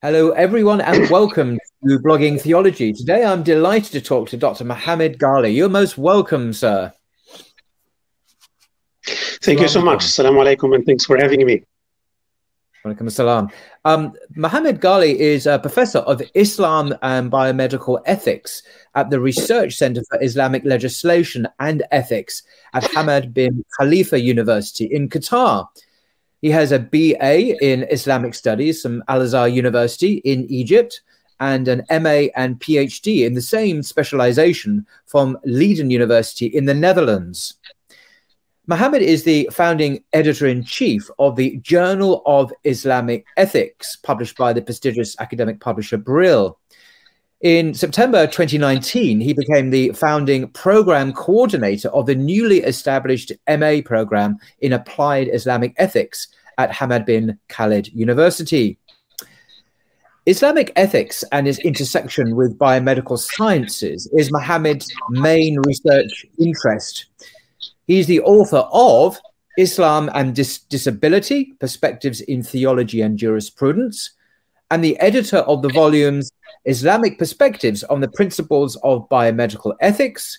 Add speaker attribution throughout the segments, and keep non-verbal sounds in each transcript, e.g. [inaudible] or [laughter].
Speaker 1: Hello, everyone, and welcome to Blogging Theology. Today, I'm delighted to talk to Dr. Mohammed Ghaly. You're most welcome, sir.
Speaker 2: Thank you so much. Assalamu alaikum, and thanks for having me.
Speaker 1: Walaikum assalam. Um, Mohammed Ghaly is a professor of Islam and biomedical ethics at the Research Center for Islamic Legislation and Ethics at Hamad bin Khalifa University in Qatar. He has a BA in Islamic Studies from Al Azhar University in Egypt and an MA and PhD in the same specialization from Leiden University in the Netherlands. Mohammed is the founding editor in chief of the Journal of Islamic Ethics, published by the prestigious academic publisher Brill. In September 2019, he became the founding program coordinator of the newly established MA program in applied Islamic ethics at Hamad bin Khalid University. Islamic ethics and its intersection with biomedical sciences is Mohammed's main research interest. He's the author of Islam and Dis- Disability Perspectives in Theology and Jurisprudence, and the editor of the volumes Islamic Perspectives on the Principles of Biomedical Ethics,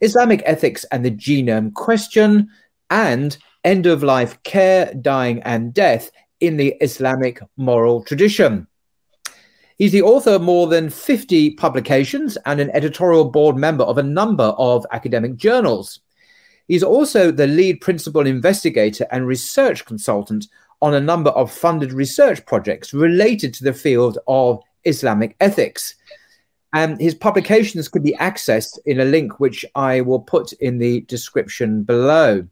Speaker 1: Islamic Ethics and the Genome Question, and End of Life Care, Dying, and Death in the Islamic Moral Tradition. He's the author of more than 50 publications and an editorial board member of a number of academic journals. He's also the lead principal investigator and research consultant on a number of funded research projects related to the field of Islamic ethics. And his publications can be accessed in a link which I will put in the description below.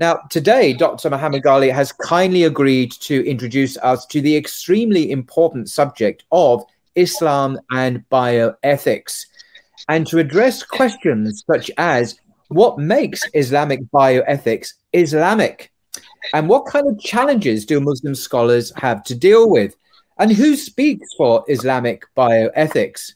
Speaker 1: Now, today, Dr. Mohammed Ghaly has kindly agreed to introduce us to the extremely important subject of Islam and bioethics and to address questions such as what makes Islamic bioethics Islamic? And what kind of challenges do Muslim scholars have to deal with? And who speaks for Islamic bioethics?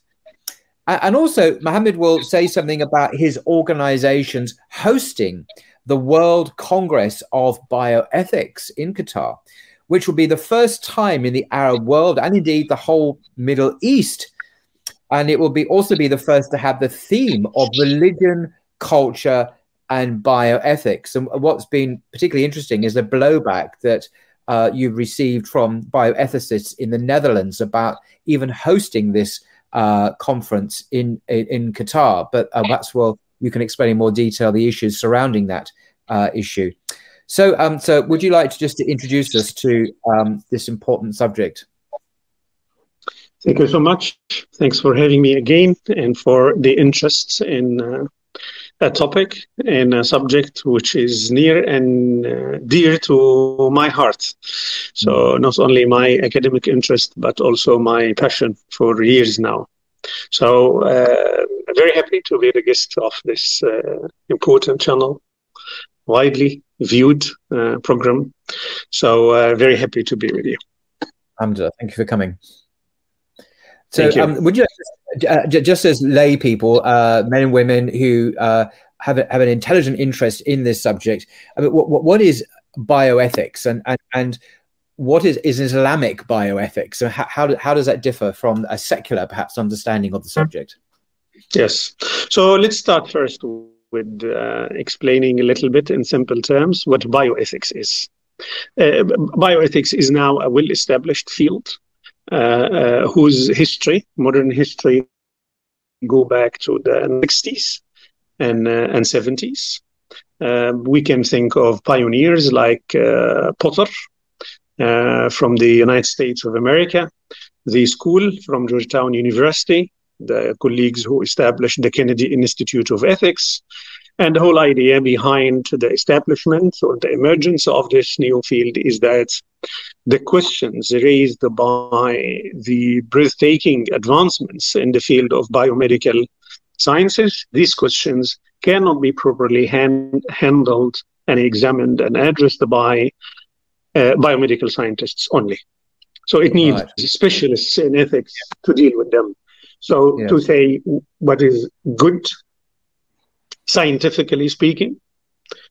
Speaker 1: And also, Mohammed will say something about his organization's hosting the World Congress of Bioethics in Qatar, which will be the first time in the Arab world and indeed the whole Middle East. And it will be also be the first to have the theme of religion, culture, and bioethics. And what's been particularly interesting is the blowback that uh, you've received from bioethicists in the Netherlands about even hosting this uh, conference in, in, in Qatar. But uh, that's well, you can explain in more detail the issues surrounding that uh, issue. So, um, so would you like to just to introduce us to um, this important subject?
Speaker 2: Thank you so much. Thanks for having me again and for the interest in uh, a topic and a subject which is near and uh, dear to my heart. So, not only my academic interest, but also my passion for years now. So, uh, very happy to be the guest of this uh, important channel, widely viewed uh, program So uh, very happy to be with you.
Speaker 1: Hamza, thank you for coming. So, you. Um, would you uh, just as lay people, uh, men and women who uh, have a, have an intelligent interest in this subject, I mean, what, what is bioethics and and, and what is, is Islamic bioethics? So how, how, how does that differ from a secular, perhaps, understanding of the subject?
Speaker 2: Yes. So let's start first with uh, explaining a little bit in simple terms what bioethics is. Uh, bioethics is now a well established field whose history, modern history, go back to the 60s and, uh, and 70s. Um, we can think of pioneers like uh, Potter from the United States of America, the school from Georgetown University, the colleagues who established the Kennedy Institute of Ethics. And the whole idea behind the establishment or the emergence of this new field is that the questions raised by the breathtaking advancements in the field of biomedical sciences, these questions cannot be properly hand, handled and examined and addressed by uh, biomedical scientists only. So it needs right. specialists in ethics to deal with them. So yes. to say what is good, scientifically speaking,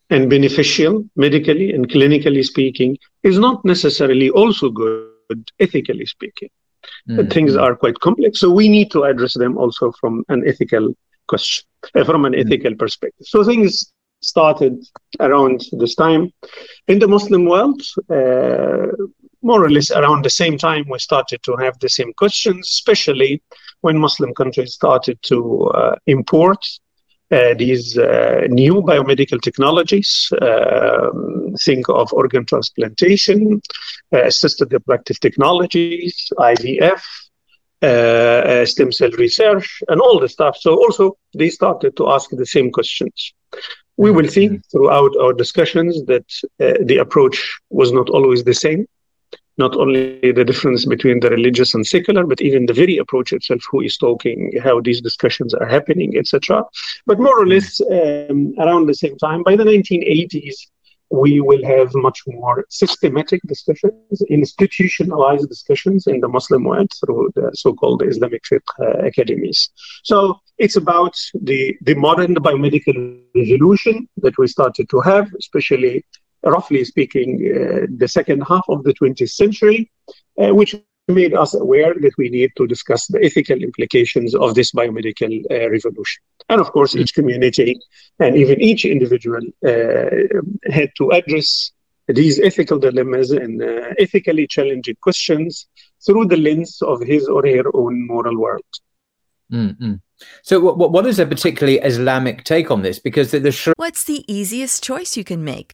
Speaker 2: and beneficial, medically and clinically speaking, is not necessarily also good, ethically speaking. Mm-hmm. Things are quite complex, so we need to address them also from an ethical question, uh, from an mm-hmm. ethical perspective. So things started around this time in the Muslim world. Uh, more or less around the same time, we started to have the same questions, especially when Muslim countries started to uh, import uh, these uh, new biomedical technologies. Um, think of organ transplantation, uh, assisted reproductive technologies, IVF, uh, uh, stem cell research, and all the stuff. So also they started to ask the same questions. We will see mm-hmm. throughout our discussions that the approach was not always the same not only the difference between the religious and secular, but even the very approach itself, who is talking, how these discussions are happening, etc. But more or less um, around the same time, by the 1980s, we will have much more systematic discussions, institutionalized discussions in the Muslim world through the so-called Islamic fiqh uh, academies. So it's about the, the modern biomedical revolution that we started to have, especially roughly speaking, uh, the second half of the 20th century, uh, which made us aware that we need to discuss the ethical implications of this biomedical uh, revolution. And of course, each community and even each individual uh, had to address these ethical dilemmas and uh, ethically challenging questions through the lens of his or her own moral world.
Speaker 1: Mm-hmm. So, what, what is a particularly Islamic take on this? Because the, the sh-
Speaker 3: what's the easiest choice you can make?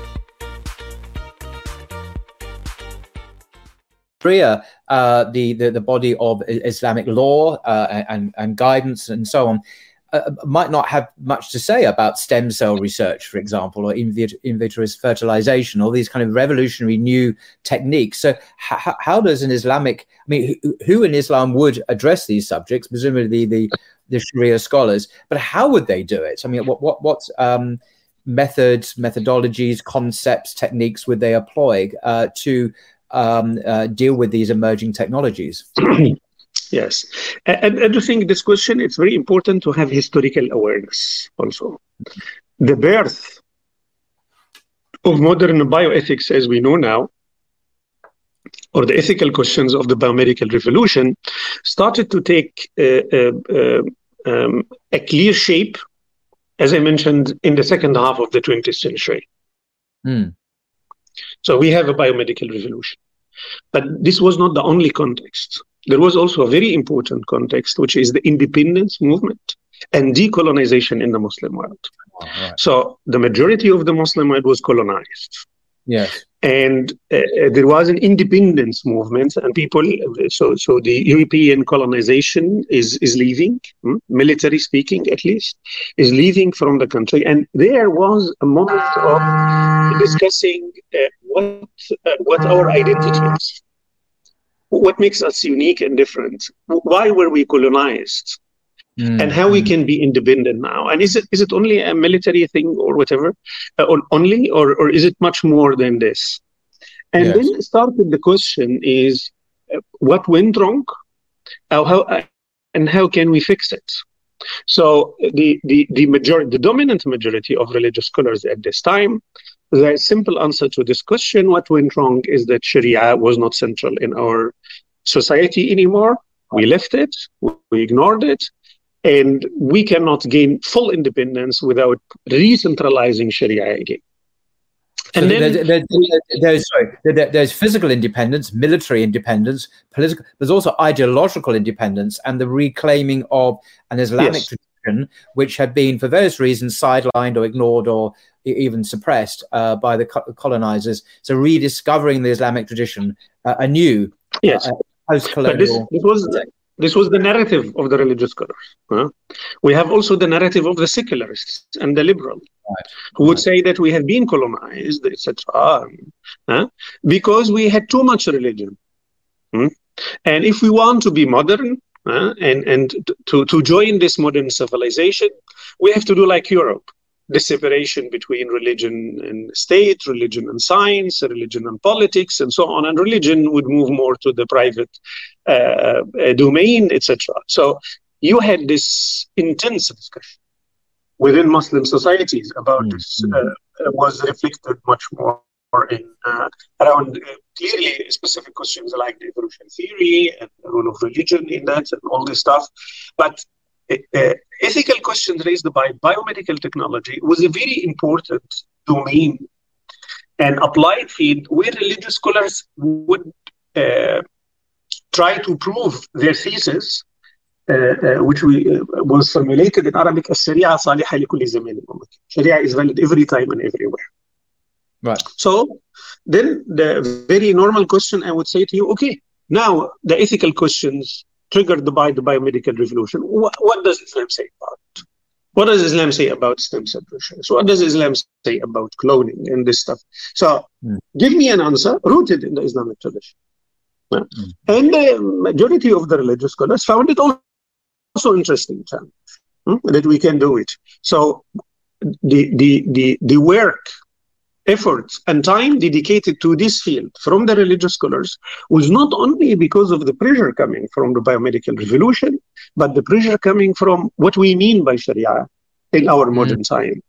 Speaker 1: Sharia, uh, the, the the body of Islamic law uh, and and guidance and so on, uh, might not have much to say about stem cell research, for example, or in, vit- in vitro fertilization, all these kind of revolutionary new techniques. So, how does an Islamic, I mean, who, who, in Islam would address these subjects? Presumably the the Sharia scholars, but how would they do it? I mean, what what what um, methods, methodologies, concepts, techniques would they employ uh, to um, uh, deal with these emerging technologies? [clears throat]
Speaker 2: yes, and, and I think this question it's very important to have historical awareness also. The birth of modern bioethics, as we know now, or the ethical questions of the biomedical revolution, started to take uh, uh, uh um, a clear shape, as I mentioned, in the second half of the 20th century. Mm. So we have a biomedical revolution. But this was not the only context. There was also a very important context, which is the independence movement and decolonization in the Muslim world. Oh, right. So the majority of the Muslim world was colonized.
Speaker 1: Yes.
Speaker 2: And uh, uh, there was an independence movement, and people. So, so the European colonization is is leaving, hmm, military speaking at least, is leaving from the country, and there was a moment of discussing uh, what uh, what our identity is, what makes us unique and different, why were we colonized, Mm. and how we can be independent now. And is it is it only a military thing or whatever, uh, or only, or or is it much more than this? And yes. then started the question is, uh, what went wrong? Uh, how uh, and how can we fix it? So the the the majority, the dominant majority of religious scholars at this time, the simple answer to this question, what went wrong, is that Sharia was not central in our society anymore. We left it, we ignored it, and we cannot gain full independence without re-centralizing Sharia again.
Speaker 1: And so then, there, there, there's, sorry, there's physical independence, military independence, political. There's also ideological independence and the reclaiming of an Islamic yes. tradition, which had been, for various reasons, sidelined or ignored or even suppressed uh, by the colonizers. So rediscovering the Islamic tradition uh, anew.
Speaker 2: Yes. Uh, post-colonial. This, this, was this was the narrative of the religious scholars. Huh? We have also the narrative of the secularists and the liberals, right. who would say that we have been colonized, etc., huh? because we had too much religion. Hmm? And if we want to be modern uh, and, and to, to join this modern civilization, we have to do like Europe the separation between religion and state, religion and science, religion and politics, and so on. And religion would move more to the private uh, uh domain, etc. So you had this intense discussion within Muslim societies about mm-hmm. this. Uh, uh, was reflected much more in uh, around uh, clearly specific questions like the evolution theory and the role of religion in that and all this stuff. But uh, ethical questions raised by biomedical technology was a very important domain and applied field where religious scholars would uh, try to prove their thesis uh, uh, which we, uh, was formulated in Arabic as Sharia صالحة لكل زمان Sharia is valid every time and everywhere.
Speaker 1: Right.
Speaker 2: So then the very normal question I would say to you, okay, now the ethical questions triggered by the biomedical revolution. What, what does Islam say about it? What does Islam say about stem cell research? What does Islam say about cloning and this stuff? So, mm. give me an answer rooted in the Islamic tradition. Yeah. Mm. And the majority of the religious scholars found it also interesting hmm, that we can do it. So, the the the the work effort and time dedicated to this field from the religious scholars was not only because of the pressure coming from the biomedical revolution, but the pressure coming from what we mean by Sharia in our mm. modern time.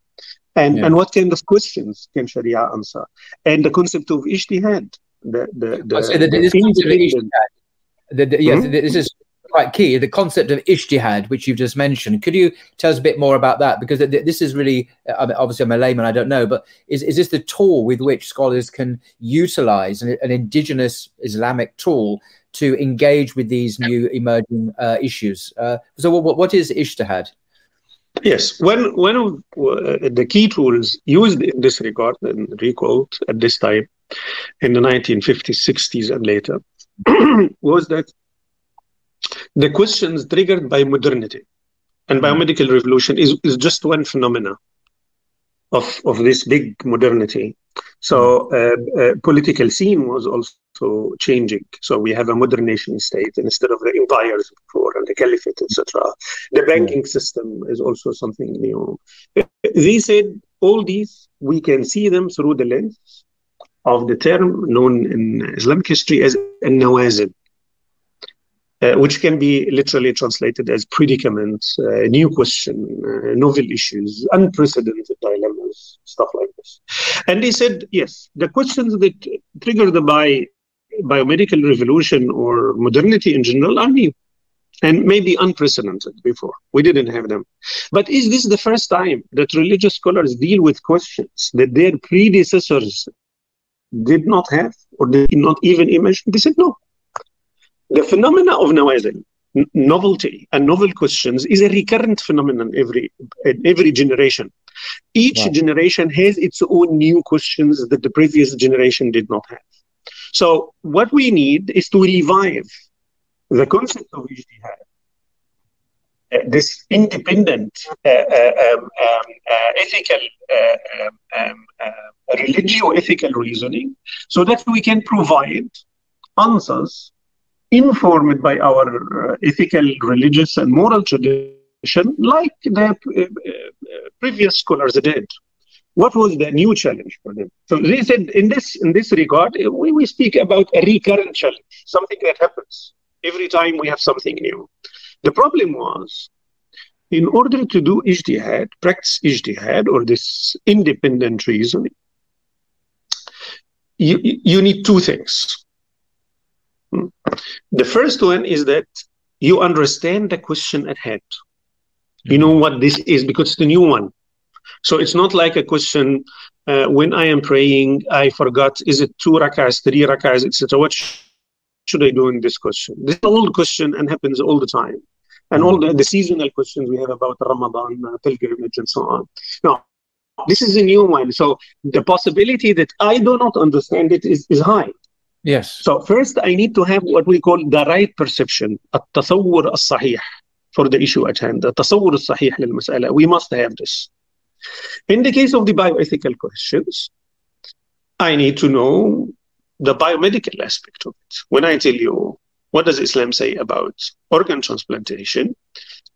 Speaker 2: And, yeah. and what kind of questions can Sharia answer? And the concept of ijtihad. The, the, the, the,
Speaker 1: the, the, the, yes, hmm? this is quite key. The concept of ijtihad, which you've just mentioned. Could you tell us a bit more about that? Because this is really, mean, obviously, I'm a layman, I don't know, but is, is this the tool with which scholars can utilize an, an indigenous Islamic tool to engage with these new emerging uh, issues? Uh, so, what, what is ijtihad?
Speaker 2: Yes, one one of uh, the key tools used in this regard and recalled at this time in the 1950s, 60s, and later [clears throat] was that the questions triggered by modernity and hmm. biomedical revolution is, is just one phenomena of, of this big modernity. So hmm. uh, uh, political scene was also changing. So we have a modern nation state instead of the empires before and the caliphate, etc. The hmm. banking system is also something new. They said all these we can see them through the lens of the term known in Islamic history as an-nawazil uh, which can be literally translated as predicaments, uh, new question, uh, novel issues, unprecedented dilemmas, stuff like this. And he said, yes, the questions that triggered by biomedical revolution or modernity in general are new and maybe unprecedented before. We didn't have them. But is this the first time that religious scholars deal with questions that their predecessors did not have or did not even imagine? They said no. The phenomena of nawazil, novelty and novel questions, is a recurrent phenomenon every every generation. Each wow. generation has its own new questions that the previous generation did not have. So what we need is to revive the concept of ijtihad, uh, this independent uh, uh, um, um, uh, ethical, uh, um, um uh, religio-ethical reasoning, so that we can provide answers informed by our uh, ethical, religious, and moral tradition, like the uh, uh, previous scholars did. What was the new challenge for them? So they said, in this in this regard, we, we speak about a recurrent challenge, something that happens every time we have something new. The problem was, in order to do ijtihad, practice ijtihad, or this independent reasoning, you, you need two things. The first one is that you understand the question at hand. You know what this is because it's the new one. So it's not like a question uh, when I am praying, I forgot, is it two rakahs, three rakahs, etc. What sh- should I do in this question? This is an old question and happens all the time. And all the, the seasonal questions we have about Ramadan, uh, pilgrimage, and so on. Now, this is a new one. So the possibility that I do not understand it is, is high.
Speaker 1: Yes.
Speaker 2: So first I need to have what we call the right perception, التصور الصحيح for the issue at hand. التصور الصحيح للمسألة. We must have this. In the case of the bioethical questions, I need to know the biomedical aspect of it. When I tell you what does Islam say about organ transplantation,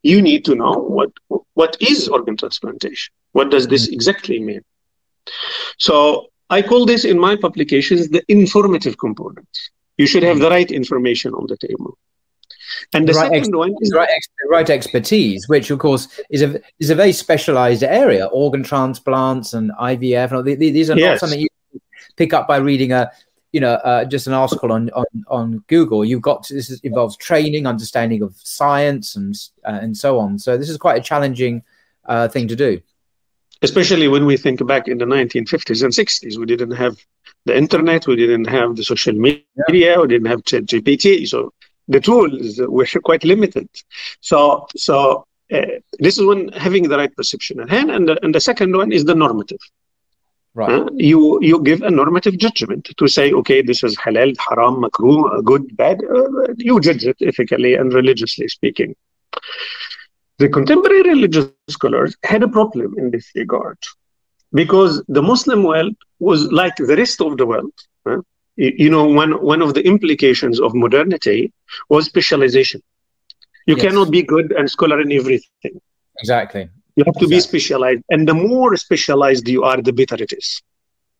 Speaker 2: you need to know what what is organ transplantation. What does this mm-hmm. exactly mean? So I call this in my publications the informative component. You should have the right information on the table. And the, the right second one is
Speaker 1: right, ex- right expertise, which of course is a is a very specialized area. Organ transplants and IVF, and all, these are not yes. something you pick up by reading a you know uh, just an article on, on on Google. You've got to, this is, involves training, understanding of science, and uh, and so on. So this is quite a challenging uh, thing to do
Speaker 2: especially when we think back in the 1950s and 60s. We didn't have the internet, we didn't have the social media, we didn't have GPT. So the tools were [laughs] quite limited. So, so uh, this is when having the right perception at hand. And the, and the second one is the normative. Right. Uh, you you give a normative judgment to say, okay, this is halal, haram, makruh, good, bad. Uh, you judge it ethically and religiously speaking. The contemporary religious scholars had a problem in this regard because the Muslim world was like the rest of the world. You know, one, one of the implications of modernity was specialization. You yes. cannot be good and scholar in everything.
Speaker 1: Exactly.
Speaker 2: You have to
Speaker 1: exactly.
Speaker 2: be specialized. And the more specialized you are, the better it is.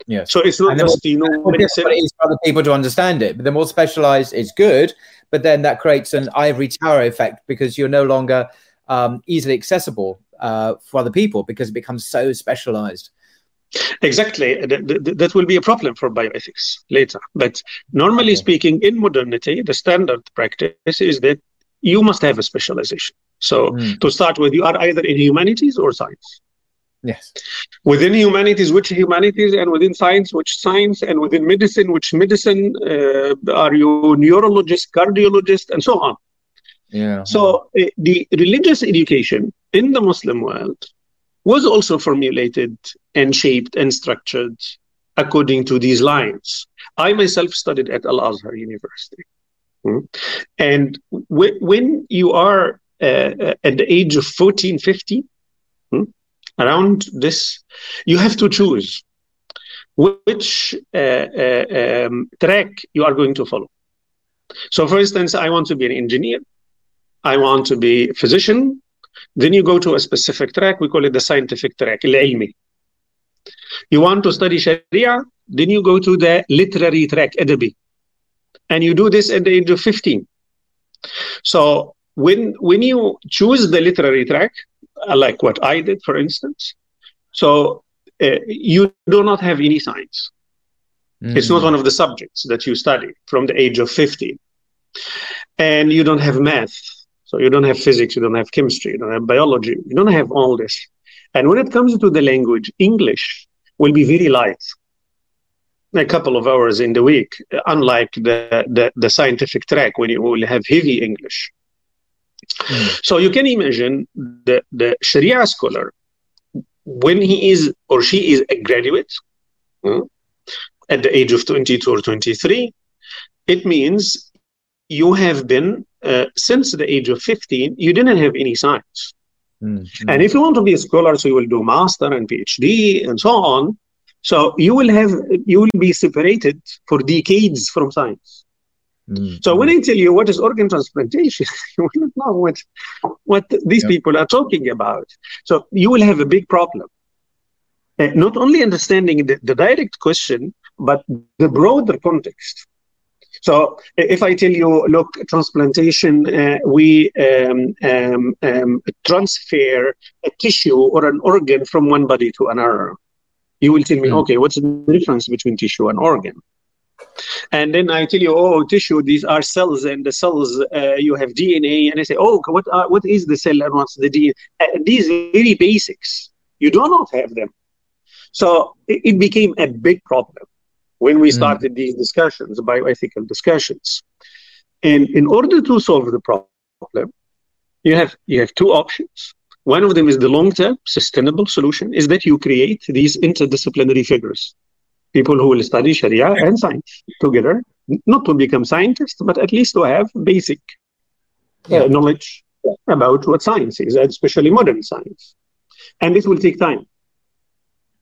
Speaker 1: Yes.
Speaker 2: So it's not just, you know,
Speaker 1: medicine. It is for other people to understand it. But the more specialized is good, but then that creates an ivory tower effect because you're no longer um, easily accessible uh, for other people because it becomes so specialized.
Speaker 2: Exactly. That will be a problem for bioethics later. But normally okay. speaking, in modernity, the standard practice is that you must have a specialization. So mm. to start with, you are either in humanities or science.
Speaker 1: Yes.
Speaker 2: Within humanities, which humanities, and within science, which science, and within medicine, which medicine? Uh, are you neurologist, cardiologist, and so on?
Speaker 1: Yeah.
Speaker 2: So uh, the religious education in the Muslim world was also formulated and shaped and structured according to these lines. I myself studied at Al Azhar University. Hmm? And w- when you are uh, at the age of 14, 15, hmm? around this, you have to choose which uh, uh, um, track you are going to follow. So, for instance, I want to be an engineer, I want to be a physician. Then you go to a specific track, we call it the scientific track, العلمي. You want to study Sharia, then you go to the literary track, Adabi. And you do this at the age of 15. So when when you choose the literary track, uh, like what I did, for instance, so uh, you do not have any science. Mm. It's not one of the subjects that you study from the age of 15. And you don't have math. So you don't have physics, you don't have chemistry, you don't have biology, you don't have all this. And when it comes to the language, English will be very light a couple of hours in the week, unlike the, the, the scientific track when you will have heavy English. Mm. So you can imagine the, the Sharia scholar, when he is or she is a graduate hmm, at the age of 22 or 23, it means you have been, uh, since the age of 15, you didn't have any science. Mm-hmm. And if you want to be a scholar, so you will do master and PhD and so on. So you will have you will be separated for decades from science. Mm-hmm. So when I tell you what is organ transplantation, [laughs] you will not know what what these yep. people are talking about. So you will have a big problem. Uh, not only understanding the, the direct question, but the broader context. So if I tell you, look, transplantation, uh, we um, um, um, transfer a tissue or an organ from one body to another, you will tell me, mm. okay, what's the difference between tissue and organ? And then I tell you, oh, tissue, these are cells, and the cells, uh, you have DNA. And I say, oh, what, are, what is the cell and what's the DNA? Uh, these very basics, you do not have them. So it, it became a big problem when we hmm. started mm. these discussions, bioethical discussions. And in order to solve the problem, you have you have two options. One of them is the long-term sustainable solution is that you create these interdisciplinary figures, people who will study Sharia and science together, not to become scientists, but at least to have basic uh, knowledge about what science is, especially modern science. And this will take time.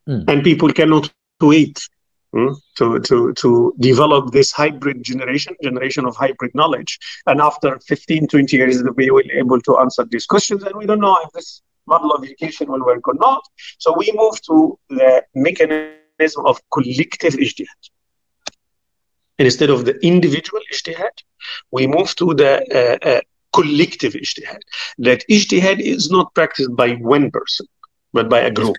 Speaker 2: Mm. And people cannot wait? To, to, to develop this hybrid generation, generation of hybrid knowledge. And after 15, 20 years, we will be able to answer these questions. And we don't know if this model of education will work or not. So we move to the mechanism of collective ijtihad. Instead of the individual ijtihad, we move to the uh, uh, collective ijtihad. That ijtihad is not practiced by one person, but by a group.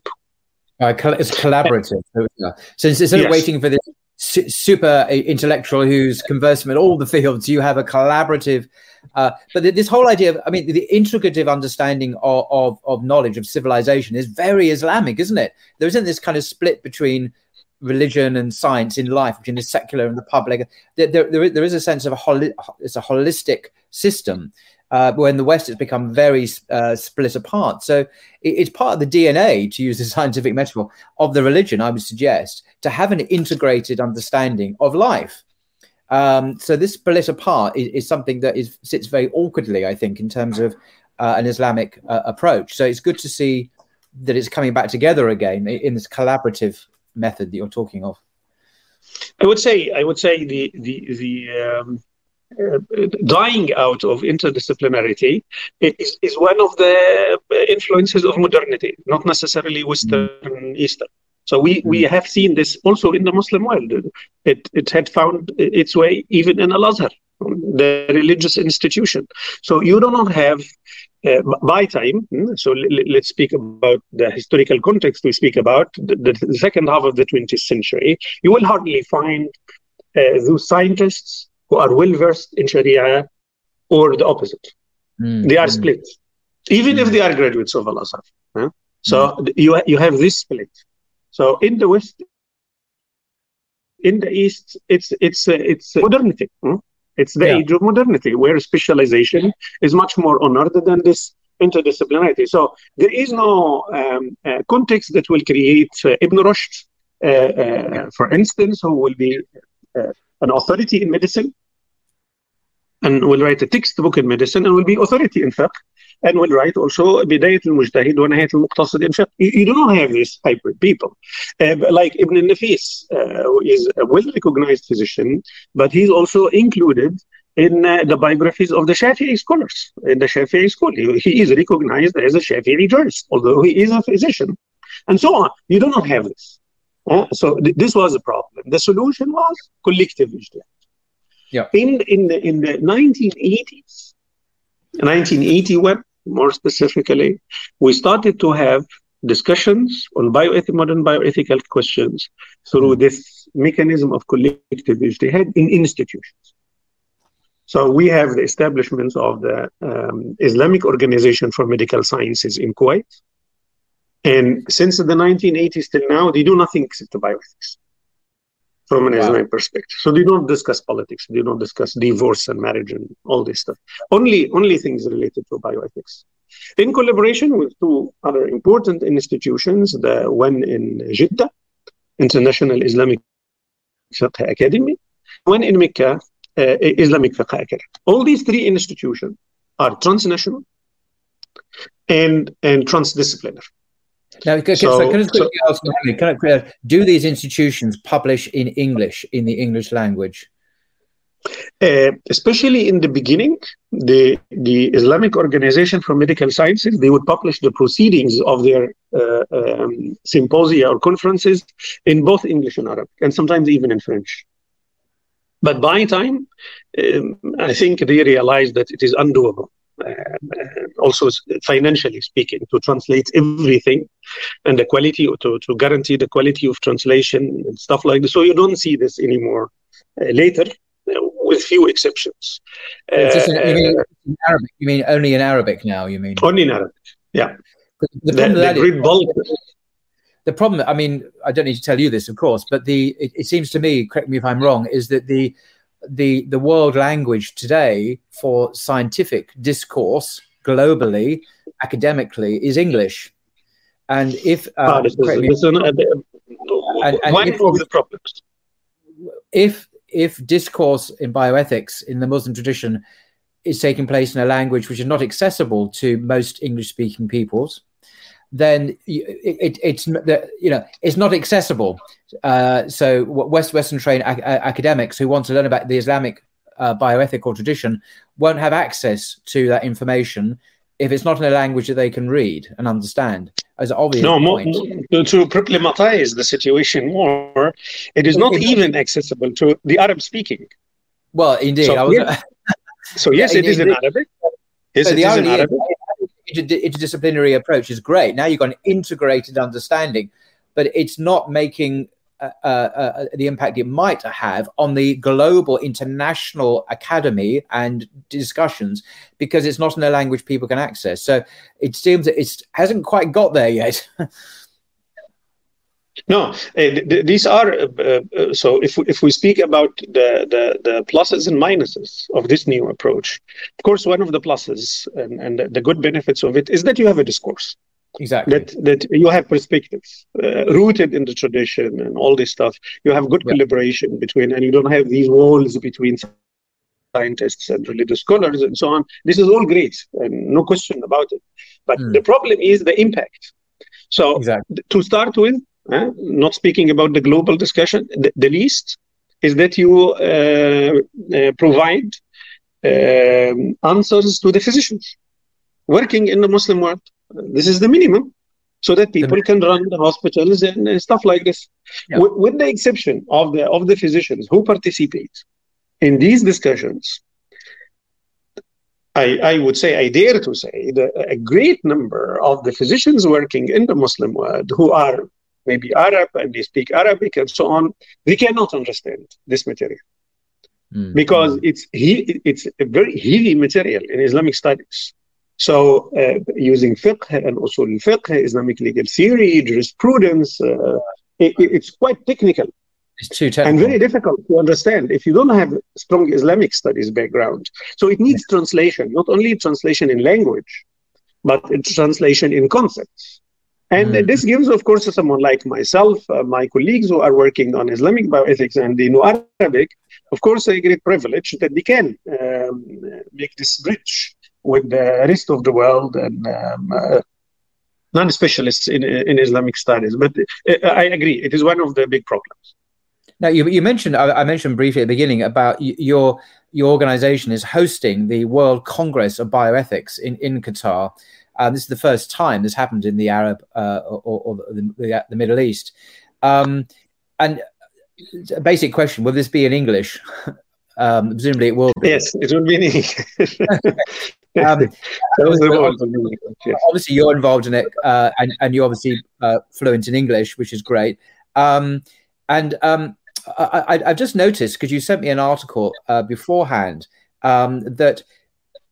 Speaker 1: Uh, it's collaborative. [laughs] So instead yes. of waiting for this super intellectual who's conversant in all the fields, you have a collaborative. Uh, but this whole idea of, I mean, the integrative understanding of, of, of knowledge of civilization is very Islamic, isn't it? There isn't this kind of split between religion and science in life, between the secular and the public. There, there, there is a sense of a holi- it's a holistic system uh, when the West has become very uh, split apart. So it, it's part of the DNA, to use the [laughs] scientific metaphor, of the religion, I would suggest, to have an integrated understanding of life. Um, so this split apart is, is, something that is sits very awkwardly, I think, in terms of uh, an Islamic uh, approach. So it's good to see that it's coming back together again in this collaborative method that you're talking of.
Speaker 2: I would say, I would say the the the um, uh, dying out of interdisciplinarity is, is one of the influences of modernity, not necessarily Western, mm. Eastern. So we, mm. we have seen this also in the Muslim world. It, it had found its way even in Al-Azhar, the religious institution. So you do not have uh, by time, hmm, so l- let's speak about the historical context we speak about, the, the, second half of the 20th century, you will hardly find uh, those scientists who are well versed in Sharia or the opposite. Mm. They are mm. split, even if mm. they are graduates of Al Azhar. Huh? So mm. you you have this split. So in the West, in the East, it's it's uh, it's modernity. Huh? It's the yeah. age of modernity where specialization is much more honored than this interdisciplinarity. So there is no um, uh, context that will create uh, Ibn Rushd, uh, uh for instance, who will be uh, an authority in medicine and will write a textbook in medicine and will be authority in fiqh and will write also بداية المجتهد ونهاية المقتصد in fiqh. You, you do not have these hybrid people. Uh, like Ibn Nafis uh, is a well-recognized physician, but he's also included in uh, the biographies of the Shafi'i scholars. In the Shafi'i school, he, he is recognized as a Shafi'i jurist, although he is a physician, and so on. You do not have this. Uh, so th- this was a problem. The solution was collective ijtihad.
Speaker 1: Yeah.
Speaker 2: In in the in the 1980s, 1981 more specifically, we started to have discussions on bioethic, modern bioethical questions through this mechanism of collective ijtihad in institutions. So we have the establishment of the um, Islamic Organization for Medical Sciences in Kuwait. And since the 1980s till now, they do nothing except bioethics from an wow. Islamic perspective. So they don't discuss politics, they don't discuss divorce and marriage and all this stuff. Only, only things related to bioethics. In collaboration with two other important institutions, the one in Jeddah, International Islamic Fiqh Academy, one in Mecca, uh, Islamic Fiqh Academy. All these three institutions are transnational and, and transdisciplinary.
Speaker 1: Now, can, so, so can I quickly so, ask, can I, do these institutions publish in English, in the English language?
Speaker 2: Uh, especially in the beginning, the the Islamic Organization for Medical Sciences they would publish the proceedings of their uh, um, symposia or conferences in both English and Arabic, and sometimes even in French. But by time, um, I think they realized that it is undoable also financially speaking, to translate everything and the quality, to, to guarantee the quality of translation and stuff like this. So you don't see this anymore uh, later, uh, with few exceptions.
Speaker 1: You, mean Arabic? you mean only in Arabic now? You mean
Speaker 2: only in Arabic? Yeah. The, the, the, the great bulk.
Speaker 1: The problem, I mean, I don't need to tell you this, of course, but the it, it seems to me, correct me if I'm wrong, is that the the the world language today for scientific discourse globally, academically, is English. And if uh,
Speaker 2: is, me, uh, and, and one if, of the problems,
Speaker 1: if if discourse in bioethics in the Muslim tradition is taking place in a language which is not accessible to most English-speaking peoples, then it, it, it's you know it's not accessible. Uh, so West Western trained ac- academics who want to learn about the Islamic uh, bioethical tradition won't have access to that information if it's not in a language that they can read and understand. As obvious no, more,
Speaker 2: to problematize the situation more, it is not even accessible to the Arab speaking.
Speaker 1: Well, indeed.
Speaker 2: So, was, yes, [laughs] so yes, yeah, it is in Arabic. Yes, so it is in Arabic
Speaker 1: interdisciplinary approach is great. Now you've got an integrated understanding, but it's not making uh, uh, uh, the impact it might have on the global international academy and discussions because it's not in a language people can access. So it seems that it hasn't quite got there yet. [laughs]
Speaker 2: No, uh, these are uh, uh, so. If we, if we speak about the, the, the pluses and minuses of this new approach, of course, one of the pluses and, and the good benefits of it is that you have a discourse.
Speaker 1: Exactly.
Speaker 2: That that you have perspectives uh, rooted in the tradition and all this stuff. You have good collaboration between, and you don't have these walls between scientists and religious scholars and so on. This is all great, and no question about it. But mm. the problem is the impact. So exactly. to start with, uh, not speaking about the global discussion, the, the least is that you uh, uh, provide um, answers to the physicians working in the Muslim world. This is the minimum so that people can run the hospitals and, and stuff like this. Yeah. With, with, the exception of the of the physicians who participate in these discussions, I, I would say, I dare to say, that a great number of the physicians working in the Muslim world who are maybe Arab and they speak Arabic and so on, they cannot understand this material. mm. because it's he, it's a very heavy material in Islamic studies. So, uh, using fiqh and usul fiqh, Islamic legal theory, jurisprudence, uh, it, it's quite technical.
Speaker 1: It's too technical.
Speaker 2: And very difficult to understand if you don't have strong Islamic studies background. So, it needs yeah. translation, not only translation in language, but it's translation in concepts. And mm. this gives, of course, someone like myself, uh, my colleagues who are working on Islamic bioethics and know Arabic, of course, a great privilege that they can um, make this bridge with the rest of the world and um, uh, non-specialists in, in Islamic studies. But uh, I agree, it is one of the big problems.
Speaker 1: Now, you, you mentioned, I, I mentioned briefly at the beginning about your your organization is hosting the World Congress of Bioethics in, in Qatar. Um, this is the first time this happened in the Arab uh, or, or the, the, Middle East. Um, and a basic question: Will this be in English? [laughs] Um, presumably, it will be.
Speaker 2: Yes, it will be in English. [laughs]
Speaker 1: um, [laughs] obviously, you're involved in it, uh, and, and you're obviously uh, fluent in English, which is great. Um, and um, I, have just noticed because you sent me an article uh, beforehand um, that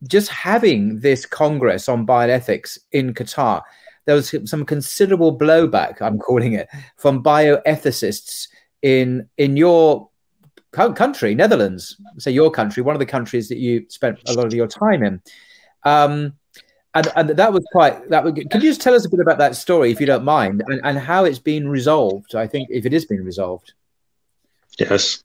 Speaker 1: just having this Congress on bioethics in Qatar, there was some considerable blowback, I'm calling it, from bioethicists in in your country, Netherlands. Say your country, one of the countries that you spent a lot of your time in. Um, and, and that was quite that would can you just tell us a bit about that story if you don't mind and, and how it's been resolved i think if it is being resolved
Speaker 2: Yes.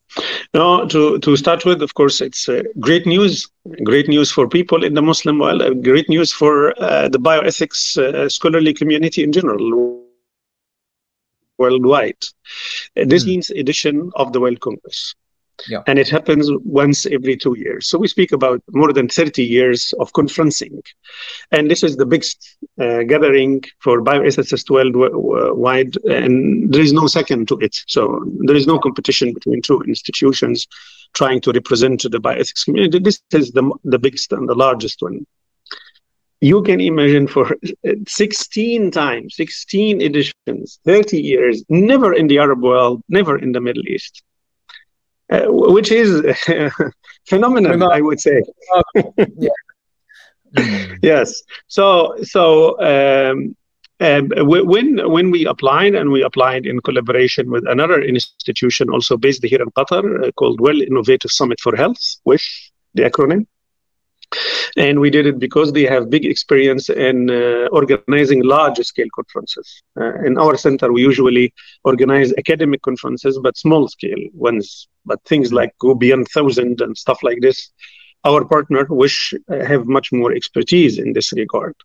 Speaker 2: Now, to, to start with, of course, it's uh, great news. Great news for people in the Muslim world. Uh, great news for uh, the bioethics uh, scholarly community in general worldwide. this mm. means edition of the World Congress. Yeah. And it happens once every two years. So we speak about more than 30 years of conferencing. And this is the biggest uh, gathering for bioethicists worldwide, and there is no second to it. So there is no competition between two institutions trying to represent the bioethics community. This is the, the biggest and the largest one. You can imagine for [laughs] 16 times, 16 editions, 30 years, never in the Arab world, never in the Middle East uh, which is [laughs] phenomenal, I would say. [laughs] yeah. [laughs] yes. So so um, um, when when we applied and we applied in collaboration with another institution also based here in Qatar uh, called World Innovation Summit for Health, WISH, the acronym. And we did it because they have big experience in uh, organizing large scale conferences. Uh, in our center, we usually organize academic conferences, but small scale ones. But things like go beyond thousand and stuff like this, our partner wish uh, have much more expertise in this regard.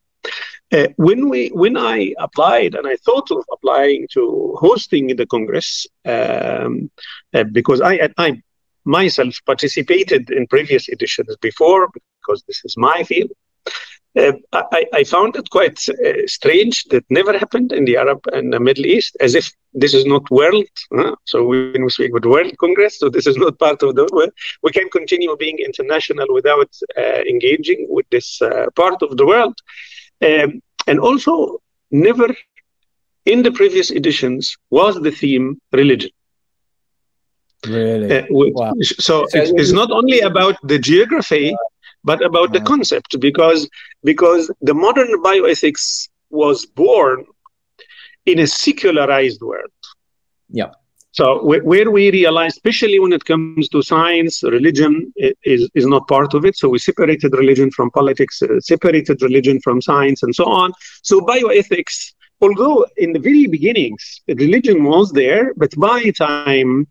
Speaker 2: Uh, when we when I applied and I thought of applying to hosting the Congress um, uh, because I I myself participated in previous editions before because this is my field. Uh, I, I, found it quite uh, strange that never happened in the Arab and the Middle East, as if this is not world. Huh? So when we speak with World Congress, so this is not part of the world. We can continue being international without uh, engaging with this uh, part of the world. Um, and also, never in the previous editions was the theme religion.
Speaker 1: Really? Uh,
Speaker 2: wow. So, so it's, it's, not only about the geography, but about the concept, because because the modern bioethics was born in a secularized world.
Speaker 1: Yeah.
Speaker 2: So where we realize, especially when it comes to science, religion is, is not part of it. So we separated religion from politics, uh, separated religion from science, and so on. So bioethics, although in the very beginnings religion was there, but by time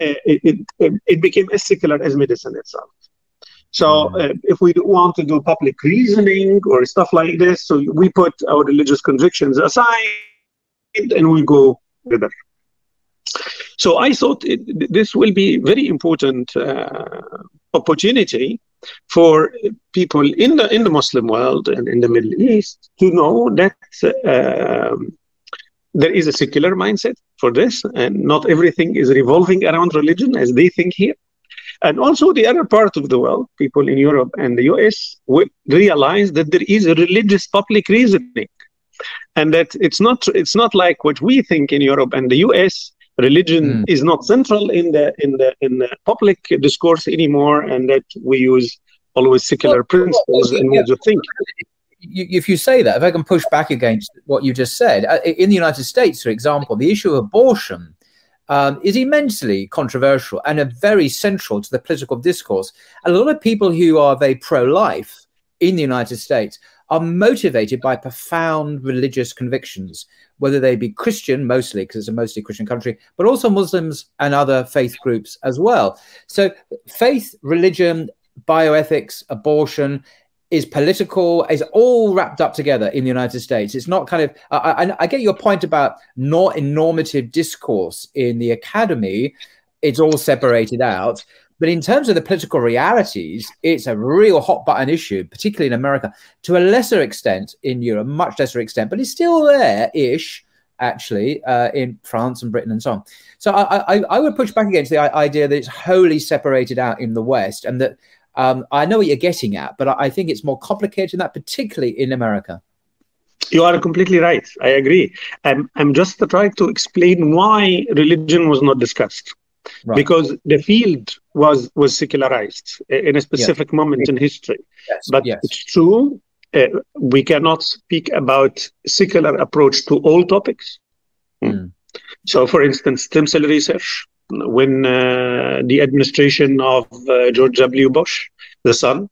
Speaker 2: uh, it, it, it, became as secular as medicine itself. So mm. uh, if we want to do public reasoning or stuff like this, so we put our religious convictions aside and we go together. So I thought it, this will be very important uh, opportunity for people in the in the Muslim world and in the Middle East to know that um, there is a secular mindset for this, and not everything is revolving around religion as they think here. And also, the other part of the world, people in Europe and the US, will realize that there is a religious public reasoning, and that it's not it's not like what we think in Europe and the US religion mm. is not central in the in the in the public discourse anymore, and that we use always secular well, principles well, and modes of thinking.
Speaker 1: If you say that, if I can push back against what you just said, uh, in the United States, for example, the issue of abortion um, is immensely controversial and a very central to the political discourse. And a lot of people who are very pro-life in the United States are motivated by profound religious convictions, whether they be Christian mostly, because it's a mostly Christian country, but also Muslims and other faith groups as well. So, faith, religion, bioethics, abortion is political, is all wrapped up together in the United States. It's not kind of, I, I, I get your point about not in normative discourse in the academy, it's all separated out. But in terms of the political realities, it's a real hot button issue, particularly in America, to a lesser extent in Europe, much lesser extent, but it's still there ish, actually, uh, in France and Britain and so on. So I, I, I, would push back against the idea that it's wholly separated out in the West and that um, I know what you're getting at, but I think it's more complicated than that, particularly in America.
Speaker 2: You are completely right. I agree. I'm, I'm just trying to explain why religion was not discussed. Right. Because the field was was secularized in a specific yeah. moment in history. Yes. But yes. it's true, uh, we cannot speak about secular approach to all topics. Mm. So, for instance, stem cell research, when uh, the administration of uh, George W. Bush, the son,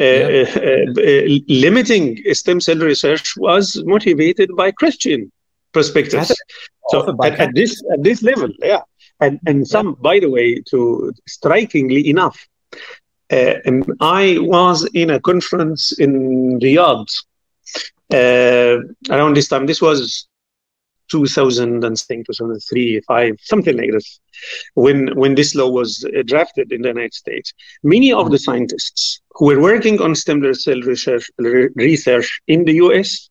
Speaker 2: uh, yeah. Uh, uh, limiting stem cell research was motivated by Christian perspectives. So at, at, this at this level, yeah, and and some, by the way, to strikingly enough, uh, I was in a conference in Riyadh uh, around this time. This was 2000 and think 2003, five, something like this, when when this law was uh, drafted in the United States. Many of the scientists who were working on stem cell research, research in the U.S.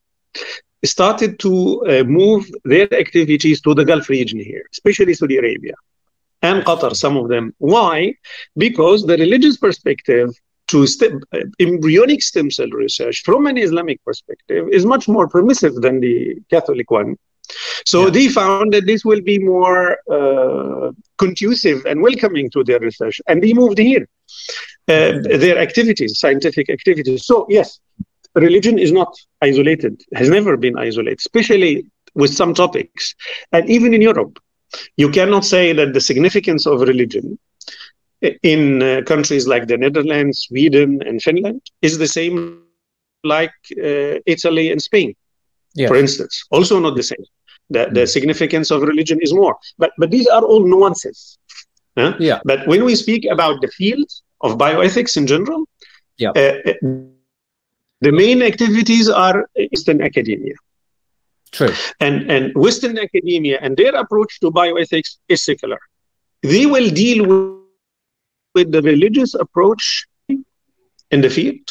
Speaker 2: started to uh, move their activities to the Gulf region here, especially Saudi Arabia and Qatar, some of them. Why? Because the religious perspective to stem, uh, embryonic stem cell research from an Islamic perspective is much more permissive than the Catholic one. So yeah. they found that this will be more uh, conducive and welcoming to their research, and they moved here. Uh, their activities, scientific activities. So yes, religion is not isolated, has never been isolated, especially with some topics, and even in Europe, you cannot say that the significance of religion in uh, countries like the Netherlands, Sweden, and Finland is the same like uh, Italy and Spain, yes. for instance. Also, not the same. The, the mm. significance of religion is more. But, but these are all nuances. Huh? Yeah. But when we speak about the field of bioethics in general, yeah. Uh, the main activities are Eastern academia.
Speaker 1: True.
Speaker 2: And, and Western academia and their approach to bioethics is secular. They will deal with, with the religious approach in the field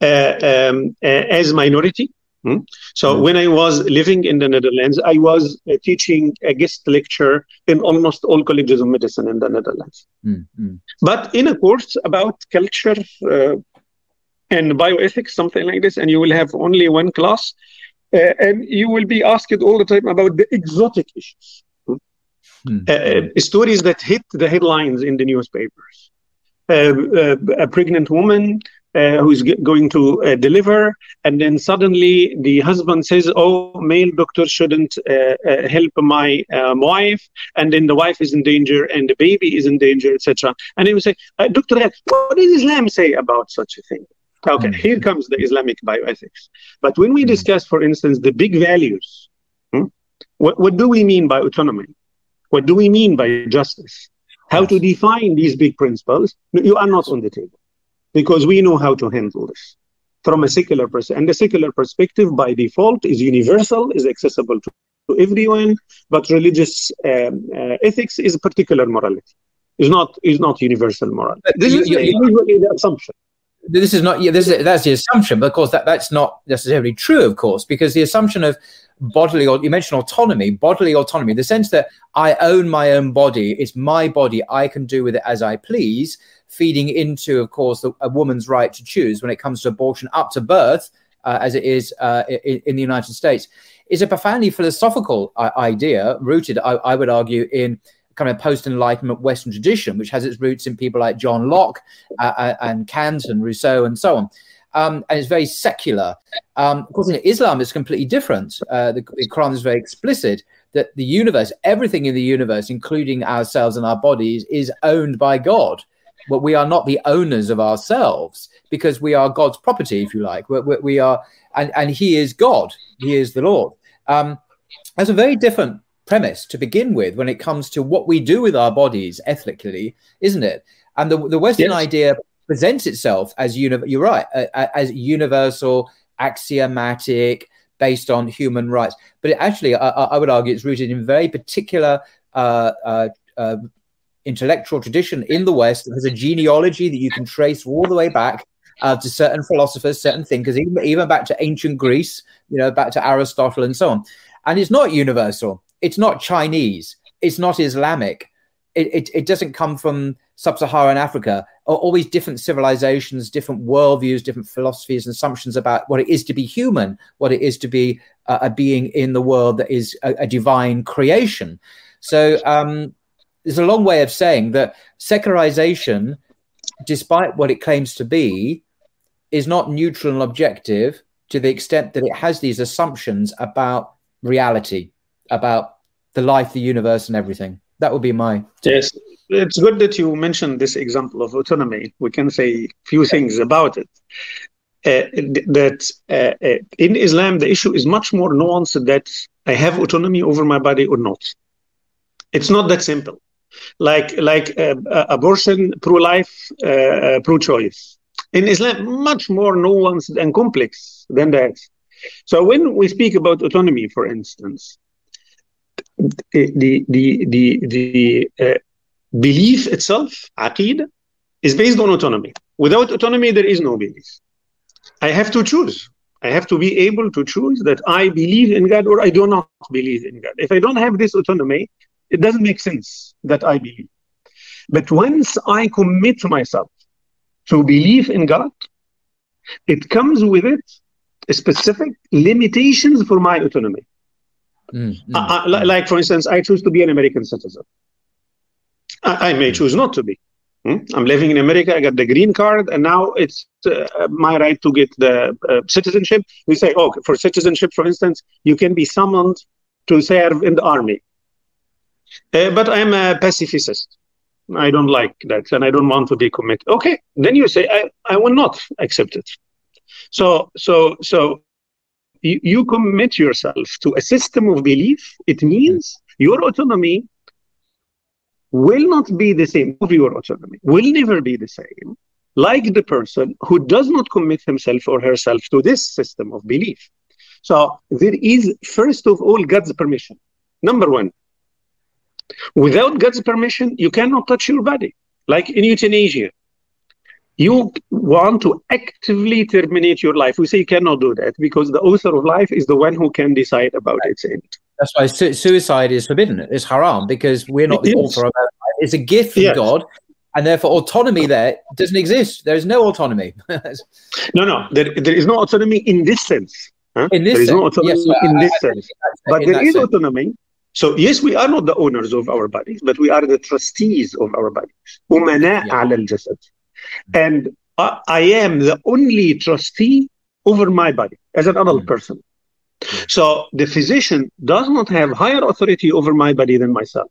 Speaker 2: uh, um, uh, as minority Hmm? So mm when I was living in the Netherlands, I was uh, teaching a guest lecture in almost all colleges of medicine in the Netherlands. mm But in a course about culture uh, and bioethics, something like this, and you will have only one class, uh, and you will be asked all the time about the exotic issues. Hmm? Hmm. Uh, uh, stories that hit the headlines in the newspapers. Uh, a pregnant woman uh, who's going to uh, deliver, and then suddenly the husband says, "Oh, male doctor shouldn't uh, uh help my um, wife," and then the wife is in danger and the baby is in danger, etc. And he would say, uh, "Doctor, what does Islam say about such a thing?" Okay, mm-hmm. here comes the Islamic bioethics. But when we mm-hmm. discuss, for instance, the big values, hmm, what, what do we mean by autonomy? What do we mean by justice? How to define these big principles? You are not on the table because we know how to handle this from a secular perspective. And the secular perspective, by default, is universal, is accessible to, to everyone, but religious um, uh, ethics is a particular morality. Is not is not universal morality. This is usually the assumption
Speaker 1: this is not yeah this is, that's the assumption but of course that that's not necessarily true of course because the assumption of bodily or you mentioned autonomy bodily autonomy the sense that i own my own body it's my body i can do with it as i please feeding into, of course, the, a woman's right to choose when it comes to abortion up to birth uh, as it is uh, in, in, the United States, is a profoundly philosophical uh, idea, rooted, I, I, would argue, in kind of post-Enlightenment Western tradition, which has its roots in people like John Locke uh, uh, and Kant and Rousseau and so on. Um, and it's very secular. Um, of course, in Islam, it's completely different. Uh, the, the Quran is very explicit that the universe, everything in the universe, including ourselves and our bodies, is owned by God. But we are not the owners of ourselves because we are God's property, if you like. We're, we are, and, and He is God. He is the Lord. Um, that's a very different premise to begin with when it comes to what we do with our bodies ethically, isn't it? And the, the Western yes. idea presents itself as uni- you're right, uh, as universal, axiomatic, based on human rights. But it actually, I, I, would argue, it's rooted in very particular uh, uh, uh, intellectual tradition in the West. There's a genealogy that you can trace all the way back uh, to certain philosophers, certain thinkers, even, even back to ancient Greece, you know, back to Aristotle and so on. And it's not universal. It's not Chinese. It's not Islamic. It, it, it doesn't come from sub-Saharan Africa. All these different civilizations, different worldviews, different philosophies and assumptions about what it is to be human, what it is to be a, a being in the world that is a, a divine creation. So um, there's a long way of saying that secularization, despite what it claims to be, is not neutral and objective to the extent that it has these assumptions about reality, about the life, the universe, and everything. That would be my.
Speaker 2: Yes, it's good that you mentioned this example of autonomy. We can say a few things about it. Uh, that uh, uh, in Islam, the issue is much more nuanced that I have autonomy over my body or not. It's not that simple. Like like uh, abortion, pro-life, uh, uh, pro-choice in Islam, much more nuanced and complex than that. So when we speak about autonomy, for instance, the the the the uh, belief itself, aqid, is based on autonomy. Without autonomy, there is no belief. I have to choose. I have to be able to choose that I believe in God or I do not believe in God. If I don't have this autonomy, it doesn't make sense that I believe. But once I commit myself to believe in God, it comes with it specific limitations for my autonomy. Mm, mm, I, I, like, for instance, I choose to be an American citizen. I, I may mm. choose not to be. Hmm? I'm living in America. I got the green card, and now it's uh, my right to get the uh, citizenship. We say, oh, for citizenship, for instance, you can be summoned to serve in the army. Uh, but I'm a pacifist. I don't like that, and I don't want to be committed. Okay, then you say, I, I will not accept it. So, so, so you, you commit yourself to a system of belief. It means your autonomy will not be the same. of Your autonomy will never be the same. Like the person who does not commit himself or herself to this system of belief. So there is, first of all, God's permission. Number one, without God's permission, you cannot touch your body. Like in euthanasia, you want to actively terminate your life. We say you cannot do that because the author of life is the one who can decide about its end.
Speaker 1: That's why su- suicide is forbidden. It's haram because we're not it the is. author of our life. It's a gift from yes. God, and therefore autonomy there doesn't exist. There is no autonomy. [laughs]
Speaker 2: no, no, there, there is no autonomy in this sense. Huh? In this there is sense. no autonomy yes, in this I, sense. but there is sense. autonomy. So yes, we are not the owners of our bodies, but we are the trustees of our bodies. أمناء على الجسد. And I, I, am the only trustee over my body as an adult mm. person. So the physician does not have higher authority over my body than myself.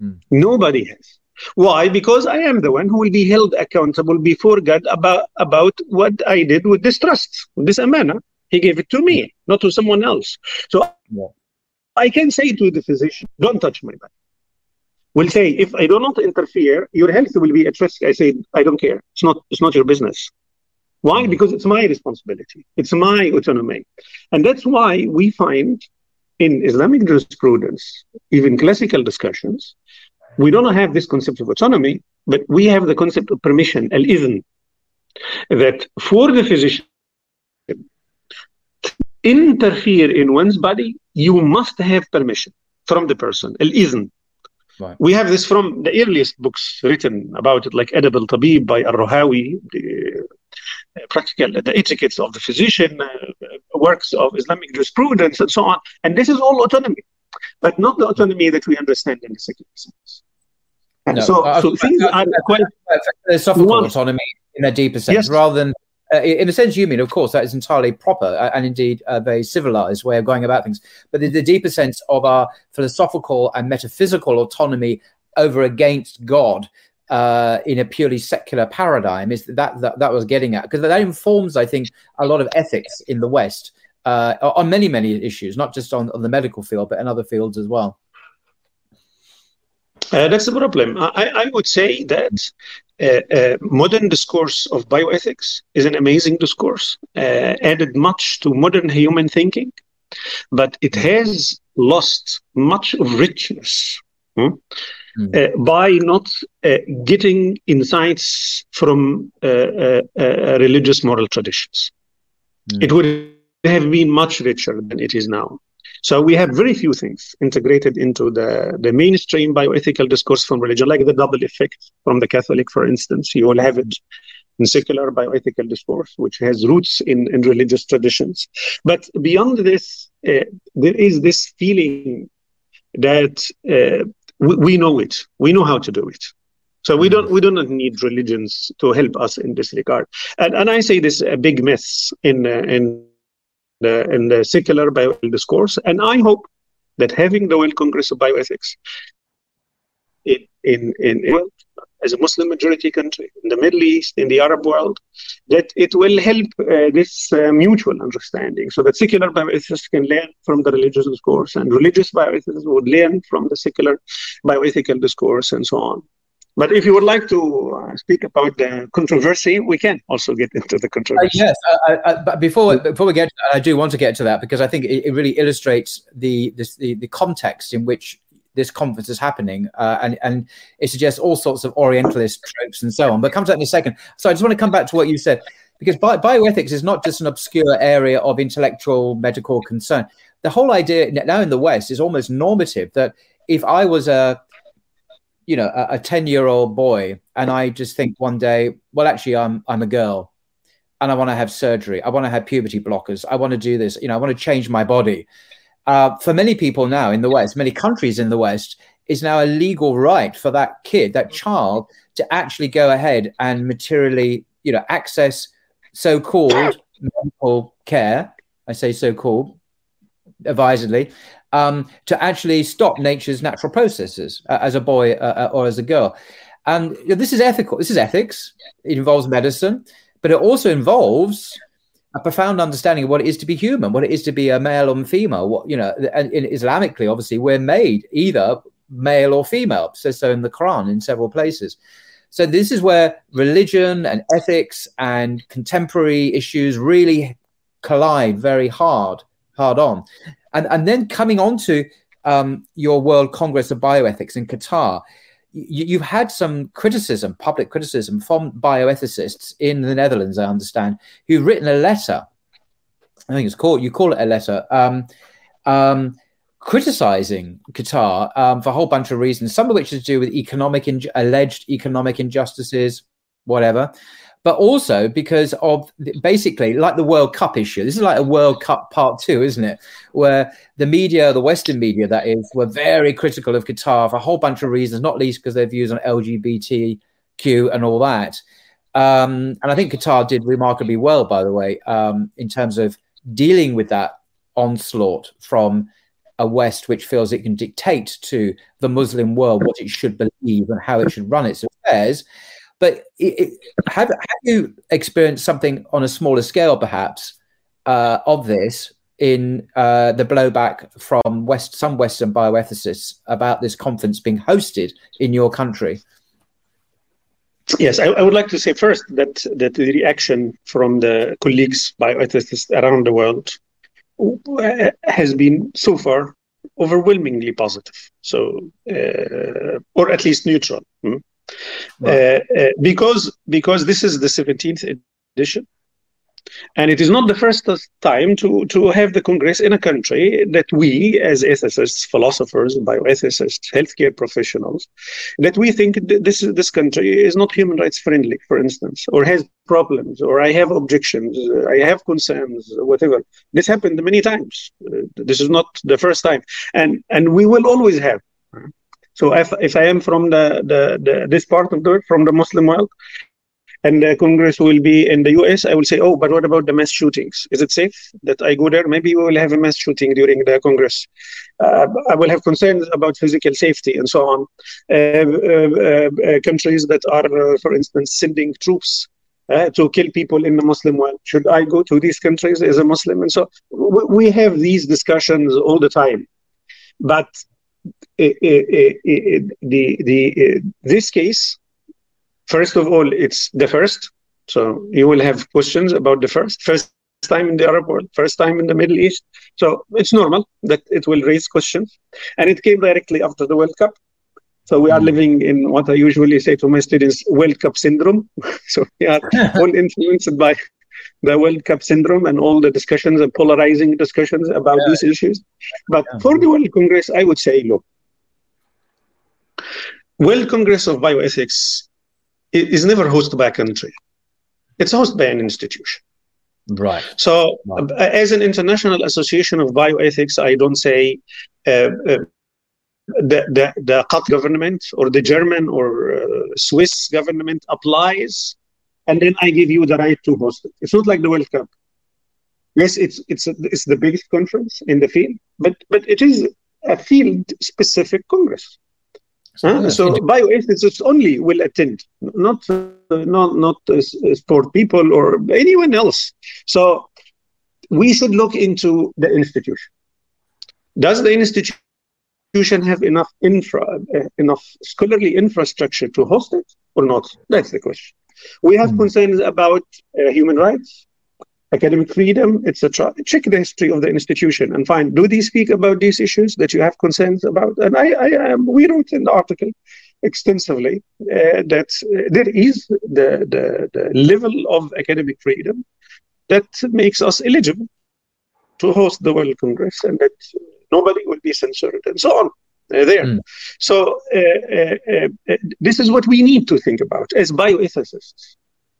Speaker 2: Mm. Nobody has. Why? Because I am the one who will be held accountable before God about, about what I did with this trust, with this amana. He gave it to me, not to someone else. So yeah. I can say to the physician, don't touch my body will say, if I do not interfere, your health will be at risk. I say, I don't care. It's not, it's not your business. Why? Mm-hmm. Because it's my responsibility. It's my autonomy. And that's why we find in Islamic jurisprudence, even classical discussions, we don't have this concept of autonomy, but we have the concept of permission, al-idhn, that for the physician to interfere in one's body, you must have permission from the person, al-idhn. Right. We have this from the earliest books written about it, like Adab al-Tabib by Al-Rahawi, the uh, practical, the etiquettes of the physician, uh, works of Islamic jurisprudence, and so on. And this is all autonomy, but not the autonomy that we understand in the secular sense. No, so, uh, so things are quite
Speaker 1: philosophical autonomy in a deeper sense, yes. rather than uh, in a sense you mean of course that is entirely proper uh, and indeed a very civilized way of going about things. But the, the, deeper sense of our philosophical and metaphysical autonomy over against god uh, in a purely secular paradigm is that that, that was getting at. Because that informs i think a lot of ethics in the west uh, on many many issues not just on, on the medical field but in other fields as well.
Speaker 2: Uh, that's the problem. I, I would say that uh, uh, modern discourse of bioethics is an amazing discourse, uh, added much to modern human thinking, but it has lost much of richness hmm? mm. by not uh, getting insights from religious moral traditions. Mm. It would have been much richer than it is now. So we have very few things integrated into the, the mainstream bioethical discourse from religion, like the double effect from the Catholic, for instance. You will have it in secular bioethical discourse, which has roots in, in religious traditions. But beyond this, uh, there is this feeling that uh, we, we know it, we know how to do it. So we don't we do not need religions to help us in this regard. And and I say this a big myth in uh, in the, in the secular bioethical discourse. And I hope that having the World Congress of Bioethics in, in, in, as a Muslim majority country in the Middle East, in the Arab world, that it will help uh, this uh, mutual understanding so that secular bioethicists can learn from the religious discourse and religious bioethicists would learn from the secular bioethical discourse and so on. But if you would like to uh, speak about the controversy, we can also get into the controversy.
Speaker 1: Uh, yes, but before before we get, I do want to get to that because I think it, it really illustrates the, this, the the context in which this conference is happening, uh, and and it suggests all sorts of Orientalist tropes and so on. But come to that in a second. So I just want to come back to what you said because bi- bioethics is not just an obscure area of intellectual medical concern. The whole idea now in the West is almost normative that if I was a you know a 10 year old boy and i just think one day well actually i'm i'm a girl and i want to have surgery. I want to have puberty blockers. I want to do this you know i want to change my body. Uh, for many people now in the west many countries in the west is now a legal right for that kid that child to actually go ahead and materially you know access so-called [coughs] medical care. I say so-called advisedly um, to actually stop nature's natural processes uh, as a boy uh, uh or as a girl. And you know, this is ethical. This is ethics. It involves medicine, but it also involves a profound understanding of what it is to be human, what it is to be a male or female. What you know, and in Islamically, obviously, we're made either male or female. It says so in the Quran in several places. So this is where religion and ethics and contemporary issues really collide very hard, hard on and and then coming on to um, your World Congress of Bioethics in Qatar, you, have had some criticism, public criticism from bioethicists in the Netherlands, I understand, who've written a letter. I think it's called you call it a letter. Um, um, criticizing Qatar um, for a whole bunch of reasons, some of which is to do with economic in- alleged economic injustices, whatever but also because of basically like the World Cup issue. This is like a World Cup part two, isn't it? Where the media, the Western media, that is, were very critical of Qatar for a whole bunch of reasons, not least because their views on LGBTQ and all that. Um, and I think Qatar did remarkably well, by the way, um, in terms of dealing with that onslaught from a West which feels it can dictate to the Muslim world what it should believe and how it should run its affairs. But it, it, have, have you experienced something on a smaller scale, perhaps, uh, of this in uh, the blowback from West some Western bioethicists about this conference being hosted in your country?
Speaker 2: Yes, I, I, would like to say first that that the reaction from the colleagues bioethicists around the world uh, has been so far overwhelmingly positive. So, uh, or at least neutral. Hmm? Uh, uh, because because this is the 17th edition And it is not the first time to, to have the Congress in a country that we, as ethicists, philosophers, bioethicists, healthcare professionals, that we think this, this country is not human rights friendly, for instance, or has problems, or I have objections, I have concerns, whatever. This happened many times. This is not the first time. And, and we will always have. So if, if I am from the, the, the this part of the world, from the Muslim world, and the Congress will be in the US, I will say, oh, but what about the mass shootings? Is it safe that I go there? Maybe we will have a mass shooting during the Congress. Uh, I will have concerns about physical safety and so on. Uh, uh, uh countries that are, uh, for instance, sending troops uh, to kill people in the Muslim world. Should I go to these countries as a Muslim? And so we have these discussions all the time. But Eh, eh, eh, the, the, this case, First of all, it's the first. So you will have questions about the first. First time in the Arab world, first time in the Middle East. So it's normal that it will raise questions. And it came directly after the World Cup. So we are hmm. living in what I usually say to my students, World Cup syndrome. [laughs] so we are all [laughs] influenced by the World Cup syndrome and all the discussions and polarizing discussions about yeah. these issues. But yeah. for the World Congress, I would say, look, World Congress of Bioethics is never hosted by a country. It's hosted by an institution.
Speaker 1: Right.
Speaker 2: So, right. as an international association of bioethics, I don't say uh, uh, the, the, the Qatar government or the German or uh, Swiss government applies, and then I give you the right to host it. It's not like the World Cup. Yes, it's it's a, it's the biggest conference in the field, but but it is a field specific congress. Huh? So bioethicists only will attend, not uh, not not uh, sport people or anyone else. So we should look into the institution. Does the institution have enough infra, uh, enough scholarly infrastructure to host it or not? That's the question. We have mm. concerns about uh, human rights, academic freedom, etc. Check the history of the institution and find do they speak about these issues that you have concerns about? And I, I um, we wrote in the article extensively uh, that uh, there is the, the, the level of academic freedom that makes us eligible to host the World Congress and that nobody will be censored and so on. Uh, there. Mm. So uh, uh, uh, this is what we need to think about as bioethicists.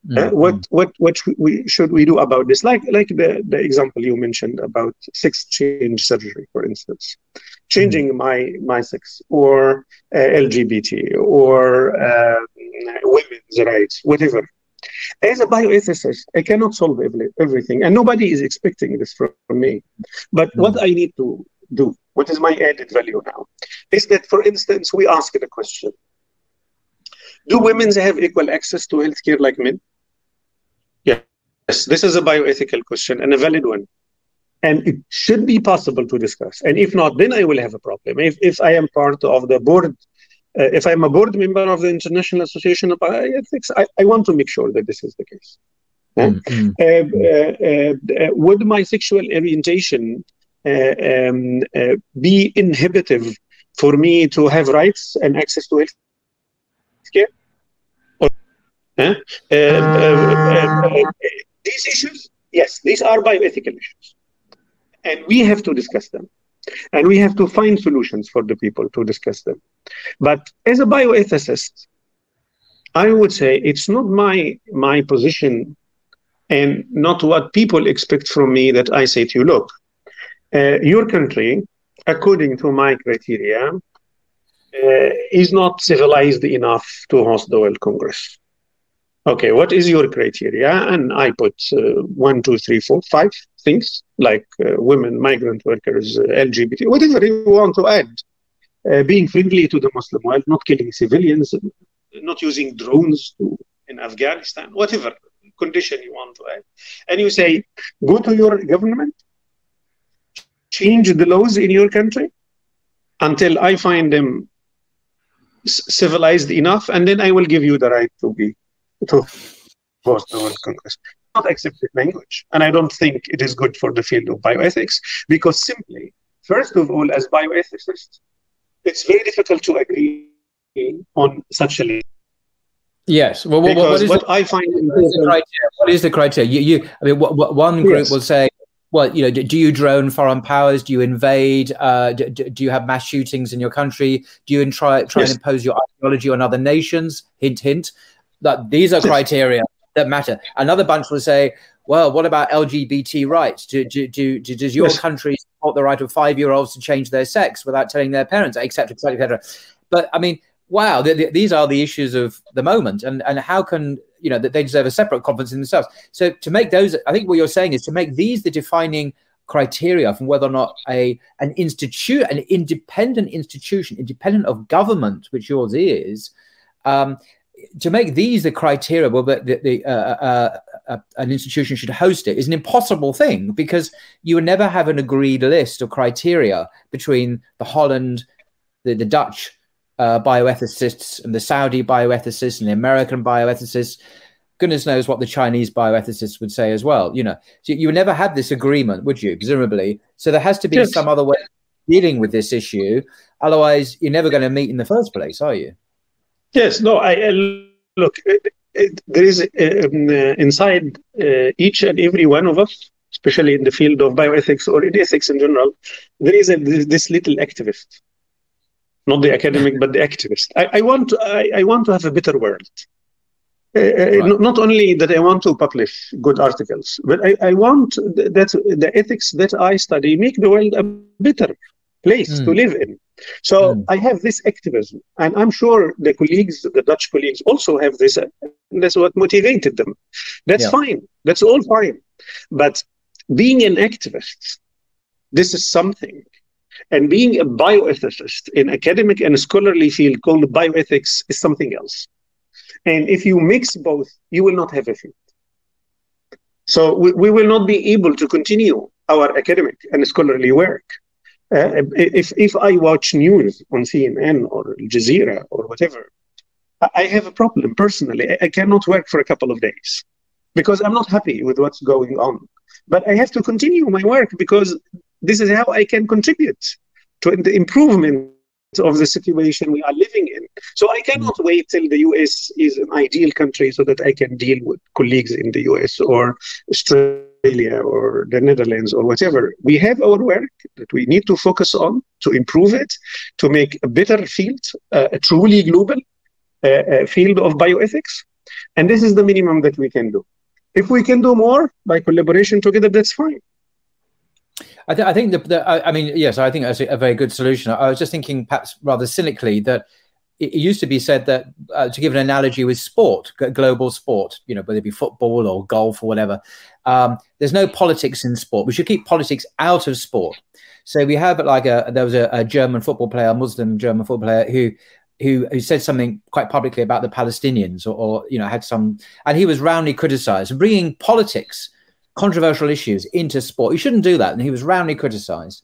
Speaker 2: Mm-hmm. Uh, what what what we should we do about this? Like like the the example you mentioned about sex change surgery, for instance, changing mm-hmm. my my sex or uh, LGBT or uh, women's rights, whatever. As a bioethicist, I cannot solve every, everything, and nobody is expecting this from, from me. But mm-hmm. what I need to do, what is my added value now, is that, for instance, we ask the question: Do women have equal access to healthcare like men? Yes, this is a bioethical question and a valid one. And it should be possible to discuss. And if not, then I will have a problem. If, if I am part of the board, uh, if I'm a board member of the International Association of Bioethics, I, I want to make sure that this is the case. Mm-hmm. Uh, uh, uh, would my sexual orientation um, uh, be inhibitive for me to have rights and access to health care? Uh, these issues, yes, these are bioethical issues. And we have to discuss them. And we have to find solutions for the people to discuss them. But as a bioethicist, I would say it's not my my position and not what people expect from me that I say to you, look, uh, your country, according to my criteria, uh, is not civilized enough to host the World Congress okay, what is your criteria? And I put uh, one, two, three, four, five things like uh, women, migrant workers, uh, LGBT, whatever you want to add. Uh, being friendly to the Muslim world, not killing civilians, not using drones to, in Afghanistan, whatever condition you want to add. And you say, go to your government, change the laws in your country until I find them civilized enough, and then I will give you the right to be to host the World Congress. Not accepted language. And I don't think it is good for the field of bioethics because simply, first of all, as bioethicists, it's very difficult to agree on such a
Speaker 1: Yes.
Speaker 2: Well, what, what, is what the, I find
Speaker 1: what is the criteria? What is the criteria? You, you I mean, what, what one group yes. will say, well, you know, do, do, you drone foreign powers? Do you invade? Uh, do, do, you have mass shootings in your country? Do you try try yes. and impose your ideology on other nations? Hint, hint. That these are criteria that matter. Another bunch will say, well, what about LGBT rights? Do, do, do, does your yes. country support the right of five year olds to change their sex without telling their parents, et cetera, et cetera, et cetera? But I mean, wow, the, the, these are the issues of the moment, and and how can you know that they deserve a separate conference in themselves? So to make those, I think what you're saying is to make these the defining criteria from whether or not a an institute, an independent institution, independent of government, which yours is. Um, to make these the criteria, well, the, the uh, uh, uh, an institution should host it is an impossible thing because you would never have an agreed list of criteria between the Holland, the, the Dutch, uh, bioethicists and the Saudi bioethicists and the American bioethicists. Goodness knows what the Chinese bioethicists would say as well. You know, so you would never have this agreement, would you? Presumably, so there has to be yes. some other way of dealing with this issue. Otherwise, you're never going to meet in the first place, are you?
Speaker 2: Yes. No. I uh, look. It, it, there is um, uh, inside uh, each and every one of us, especially in the field of bioethics or in ethics in general, there is a, this little activist not the academic, but the activist. I, I want to, I, I, want to have a better world. Uh, uh right. Not only that I want to publish good articles, but I, I want that the ethics that I study make the world a better place mm. to hmm. live in. So mm. I have this activism, and I'm sure the colleagues, the Dutch colleagues, also have this. that's what motivated them. That's yeah. fine. That's all fine. But being an activist, this is something and being a bioethicist in academic and scholarly field called bioethics is something else. And if you mix both, you will not have a field. So we, we will not be able to continue our academic and scholarly work. Uh, if, if I watch news on CNN or Jazeera or whatever, I have a problem personally. I cannot work for a couple of days because I'm not happy with what's going on. But I have to continue my work because this is how I can contribute to the improvement of the situation we are living in. So I cannot mm. wait till the US is an ideal country so that I can deal with colleagues in the US or Australia or the Netherlands or whatever. We have our work that we need to focus on to improve it, to make a better field, uh, a truly global uh, uh, field of bioethics. And this is the minimum that we can do. If we can do more by collaboration together, that's fine.
Speaker 1: I, th- I think the, the I, mean, yes, I think that's a, very good solution. I was just thinking, perhaps rather cynically, that it, used to be said that uh, to give an analogy with sport, global sport, you know, whether it be football or golf or whatever, um, there's no politics in sport. We should keep politics out of sport. So we have like a there was a, a German football player, a Muslim German football player who who, who said something quite publicly about the Palestinians or, or, you know had some and he was roundly criticized bringing politics controversial issues into sport. You shouldn't do that. And he was roundly criticized.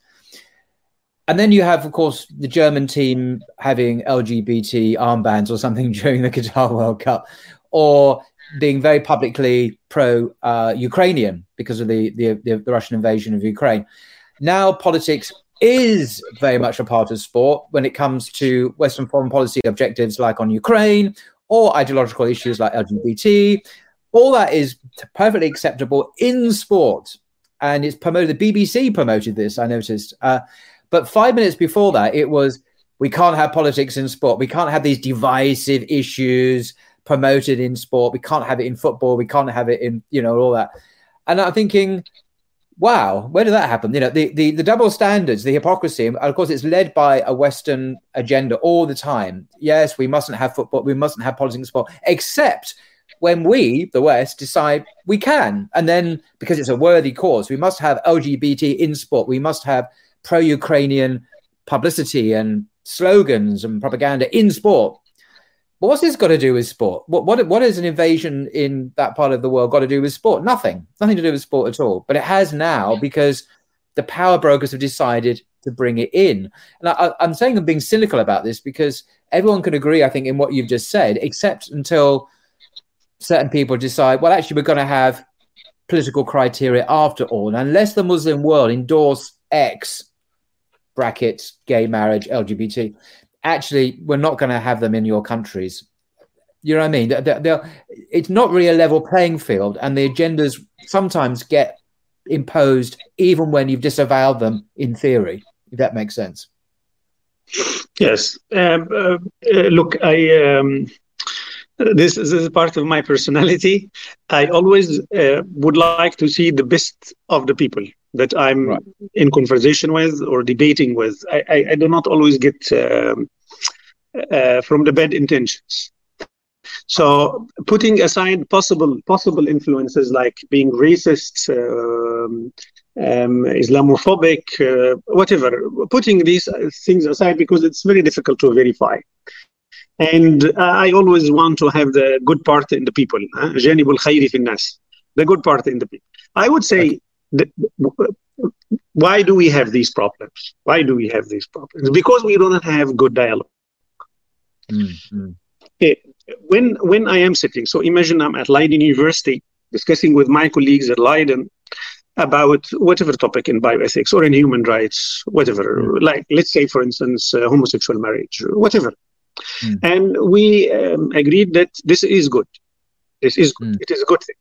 Speaker 1: And then you have, of course, the German team having LGBT armbands or something [laughs] during the Qatar World Cup, or being very publicly pro uh, Ukrainian because of the, the, the, the Russian invasion of Ukraine. Now, politics is very much a part of sport when it comes to Western foreign policy objectives like on Ukraine or ideological issues like LGBT all that is perfectly acceptable in sport. And it's promoted, the BBC promoted this, I noticed. Uh, but five minutes before that, it was we can't have politics in sport. We can't have these divisive issues promoted in sport. We can't have it in football. We can't have it in, you know, all that. And I'm thinking, wow, where did that happen? You know, the, the, the double standards, the hypocrisy, of course, it's led by a Western agenda all the time. Yes, we mustn't have football, we mustn't have politics in sport, except when we, the West, decide we can. And then because it's a worthy cause, we must have LGBT in sport, we must have pro Ukrainian publicity and slogans and propaganda in sport. What's this got to do with sport? What, what, what is an invasion in that part of the world got to do with sport? Nothing. Nothing to do with sport at all. But it has now because the power brokers have decided to bring it in. And I, I'm saying I'm being cynical about this because everyone can agree, I think, in what you've just said, except until certain people decide, well, actually, we're going to have political criteria after all. And unless the Muslim world endorse X brackets, gay marriage, LGBT, actually, we're not going to have them in your countries. You know what I mean? They're, they're, it's not really a level playing field, and the agendas sometimes get imposed even when you've disavowed them in theory. If that makes sense.
Speaker 2: Yes. Um, uh, uh look, I. Um, this, this, is part of my personality. I always uh, would like to see the best of the people that I'm right. in conversation with or debating with. I, I, I do not always get um, uh, from the bad intentions. So, putting aside possible possible influences like being racist, um, um, Islamophobic, uh, whatever, putting these things aside because it's very difficult to verify. And I always want to have the good part in the people. The good part in the people. I would say, okay. why do we have these problems? Why do we have these problems? Because we don't have good dialogue. Mm-hmm. When when I am sitting, so imagine I'm at Leiden University discussing with my colleagues at Leiden about whatever topic in bioethics or in human rights, whatever. Mm-hmm. Like let's say, for instance, uh, homosexual marriage, whatever. Mm. And we um, agreed that this is good. This is good. Mm. It is a good thing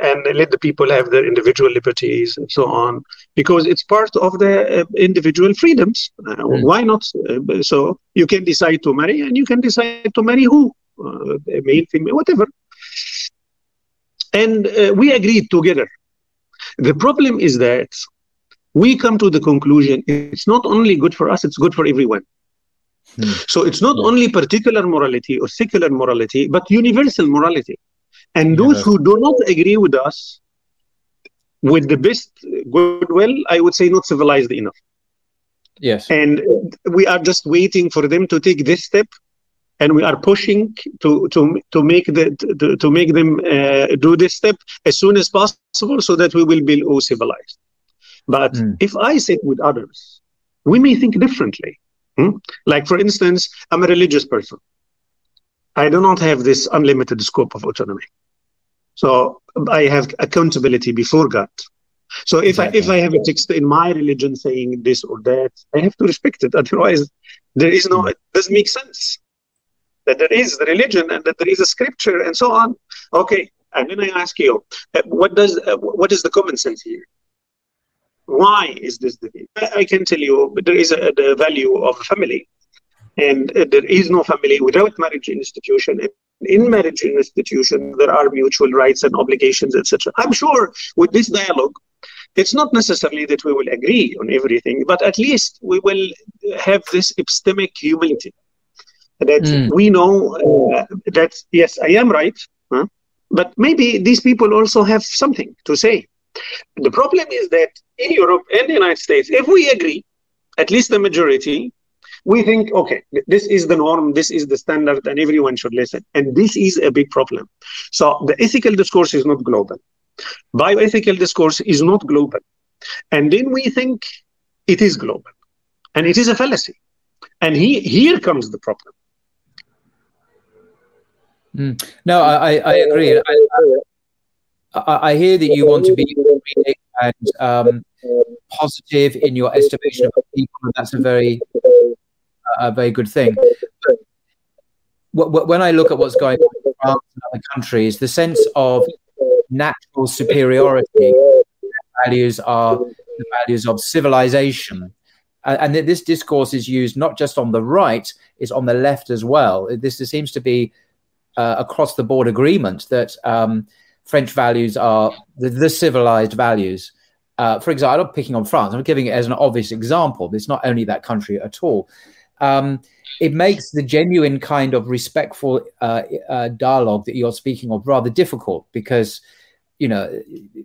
Speaker 2: and let the people have their individual liberties and so on, because it's part of the uh, individual freedoms. Uh, mm. Why not? Uh, so you can decide to marry, and you can decide to marry who, uh, male, female, whatever. And uh, we agreed together. The problem is that we come to the conclusion it's not only good for us; it's good for everyone. Hmm. So it's not only particular morality or secular morality, but universal morality. And those who do not agree with us, with the best goodwill, I would say not civilized enough.
Speaker 1: Yes.
Speaker 2: And we are just waiting for them to take this step, and we are pushing to to to make the to, to make them uh, do this step as soon as possible, so that we will be all civilized. But mm. if I sit with others, we may think differently. Hmm? Like, for instance, I'm a religious person. I do not have this unlimited scope of autonomy. So I have accountability before God. So if exactly. I if I have a text in my religion saying this or that, I have to respect it. [laughs] Otherwise, there is no. It doesn't make sense that there is the religion and that there is a scripture and so on. Okay, and then I ask you, uh, what does uh, what is the common sense here? Why is this the? I can tell you, there is a, the value of family and uh, there is no family without marriage institution. In marriage institution, there are mutual rights and obligations, etc. I'm sure with this dialogue, it's not necessarily that we will agree on everything, but at least we will have this epistemic humility that mm. we know uh, that yes, I am right, huh? but maybe these people also have something to say. The problem is that in Europe and the United States, if we agree, at least the majority, we think, okay, this is the norm, this is the standard, and everyone should listen. And this is a big problem. So the ethical discourse is not global. Bioethical discourse is not global. And then we think it is global. And it is a fallacy. And he, here comes the problem.
Speaker 1: Mm. No, I, I agree. I, I, I, hear that you want to be and um, positive in your estimation of people, and that's a very a very good thing. But when I look at what's going on in France and other countries, the sense of natural superiority values are the values of civilization. And this discourse is used not just on the right, it's on the left as well. This seems to be uh, across the board agreement that um, French values are the, the civilized values. Uh, for example, I'm not picking on France, I'm giving it as an obvious example. It's not only that country at all um, it makes the genuine kind of respectful uh, uh, dialogue that you're speaking of rather difficult because you know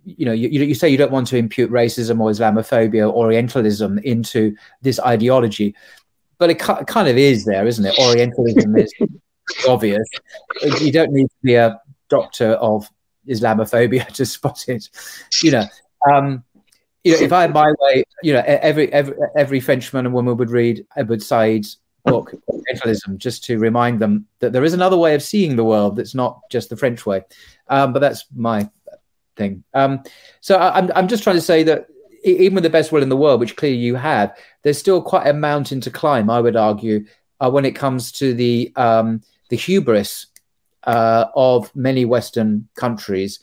Speaker 1: you know you, you say you don't want to impute racism or islamophobia or orientalism into this ideology but it kind of is there isn't it orientalism is [laughs] obvious you don't need to be a doctor of islamophobia [laughs] to spot it you know um, you know, if I had my way, you know, every every every Frenchman and woman would read Edward Said's book, Orientalism, just to remind them that there is another way of seeing the world that's not just the French way. Um, but that's my thing. Um, so I, I'm I'm just trying to say that even with the best will in the world, which clearly you have, there's still quite a mountain to climb. I would argue uh, when it comes to the um, the hubris uh, of many Western countries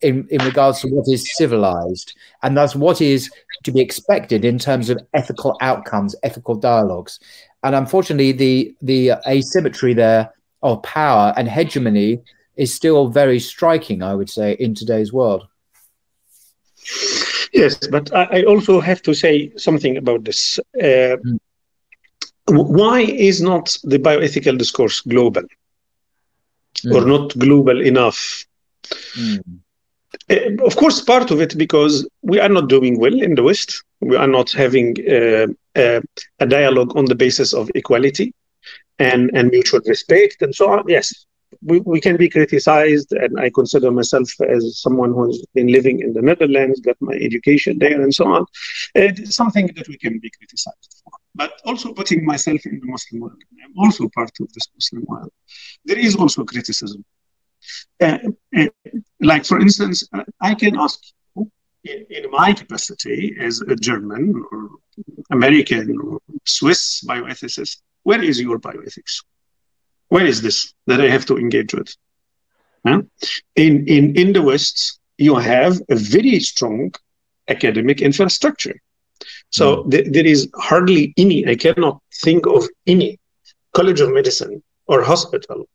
Speaker 1: in, in regards to what is civilized and thus what is to be expected in terms of ethical outcomes, ethical dialogues. And unfortunately, the, the asymmetry there of power and hegemony is still very striking, I would say, in today's world.
Speaker 2: Yes, but I also have to say something about this. Uh, mm. Why is not the bioethical discourse global mm. or not global enough? Mm. Uh, of course, part of it because we are not doing well in the West. We are not having uh, uh, a dialogue on the basis of equality and, and mutual respect and so on. Yes, we, we can be criticized, and I consider myself as someone who's been living in the Netherlands, got my education there, and so on. It's something that we can be criticized for. But also putting myself in the Muslim world, I'm also part of this Muslim world. There is also criticism. Uh, uh, like, for instance, uh, I can ask you, in, in my capacity as a German or American or Swiss bioethicist, where is your bioethics? Where is this that I have to engage with? Huh? In, in, in the West, you have a very strong academic infrastructure. So mm. th- there is hardly any, I cannot think of any college of medicine or hospital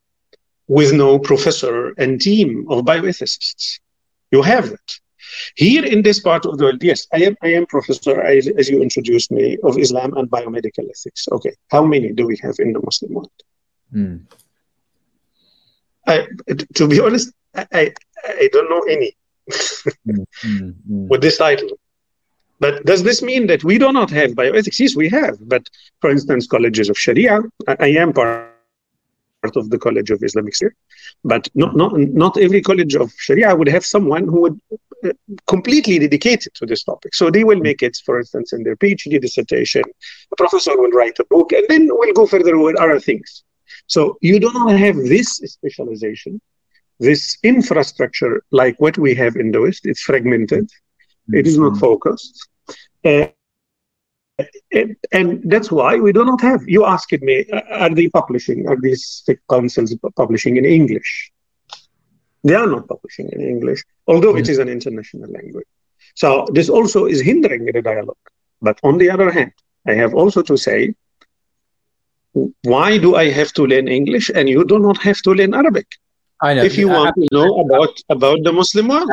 Speaker 2: with no professor and team of bioethicists. You have it. Here in this part of the world, yes, I am, I am professor, I, as you introduced me, of Islam and biomedical ethics. Okay, how many do we have in the Muslim world? Mm. I, to be honest, I, I don't know any mm, with this title. But does this mean that we do not have bioethics? Yes, we have. But for instance, colleges of Sharia, I, I am part part of the College of Islamic Studies, but not, not, not every college of Sharia would have someone who would uh, completely dedicated to this topic. So they will make it, for instance, in their PhD dissertation. A professor will write a book, and then we'll go further with other things. So you do not have this specialization, this infrastructure like what we have in the West. It's fragmented. Mm-hmm. It is not mm-hmm. focused. Uh, and that's why we do not have. You asked me, uh, are they publishing? Are these councils publishing in English? They are not publishing in English, although mm-hmm. it is an international language. So this also is hindering the dialogue. But on the other hand, I have also to say why do I have to learn English and you do not have to learn Arabic?
Speaker 1: I know.
Speaker 2: If you want to know about, about the Muslim world.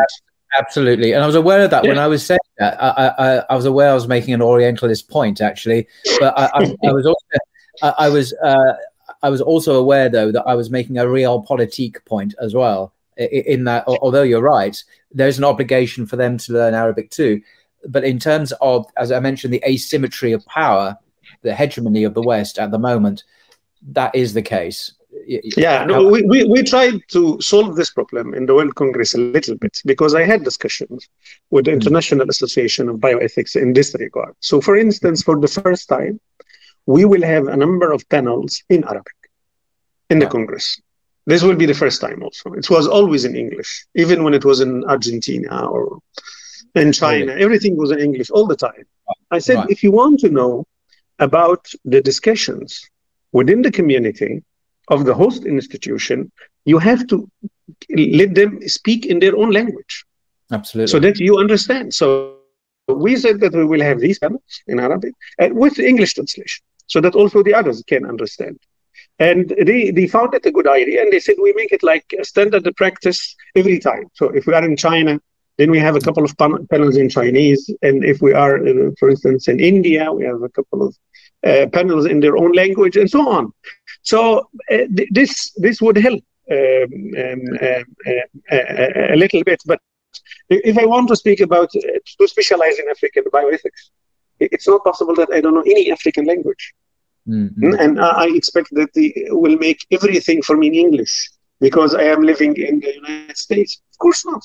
Speaker 1: Absolutely. And I was aware of that yeah. when I was saying that. I, I, I, was aware I was making an Orientalist point, actually. But I, I, I was also, I, was, uh, I was also aware, though, that I was making a real realpolitik point as well. In that, although you're right, there's an obligation for them to learn Arabic too. But in terms of, as I mentioned, the asymmetry of power, the hegemony of the West at the moment, that is the case.
Speaker 2: Yeah, no, we, we, we tried to solve this problem in the World Congress a little bit because I had discussions with the hmm. International Association of Bioethics in this regard. So, for instance, for the first time, we will have a number of panels in Arabic in the Congress. This will be the first time also. It was always in English, even when it was in Argentina or in China. Everything was in English all the time. I said, right. if you want to know about the discussions within the community of the host institution, you have to let them speak in their own language.
Speaker 1: Absolutely.
Speaker 2: So that you understand. So we said that we will have these panels in Arabic and with English translation so that also the others can understand. And they, they found it a good idea and they said we make it like a standard practice every time. So if we are in China, then we have a couple of pan- panels in Chinese. And if we are, uh, for instance, in India, we have a couple of panels in their own language and so on. So uh, th- this this would help um, um, uh, a little bit. But if I want to speak about uh, to specialize in African bioethics, it's not possible that I don't know any African language. Mm-hmm. And I expect that they will make everything for me in English because I am living in the United States. Of course not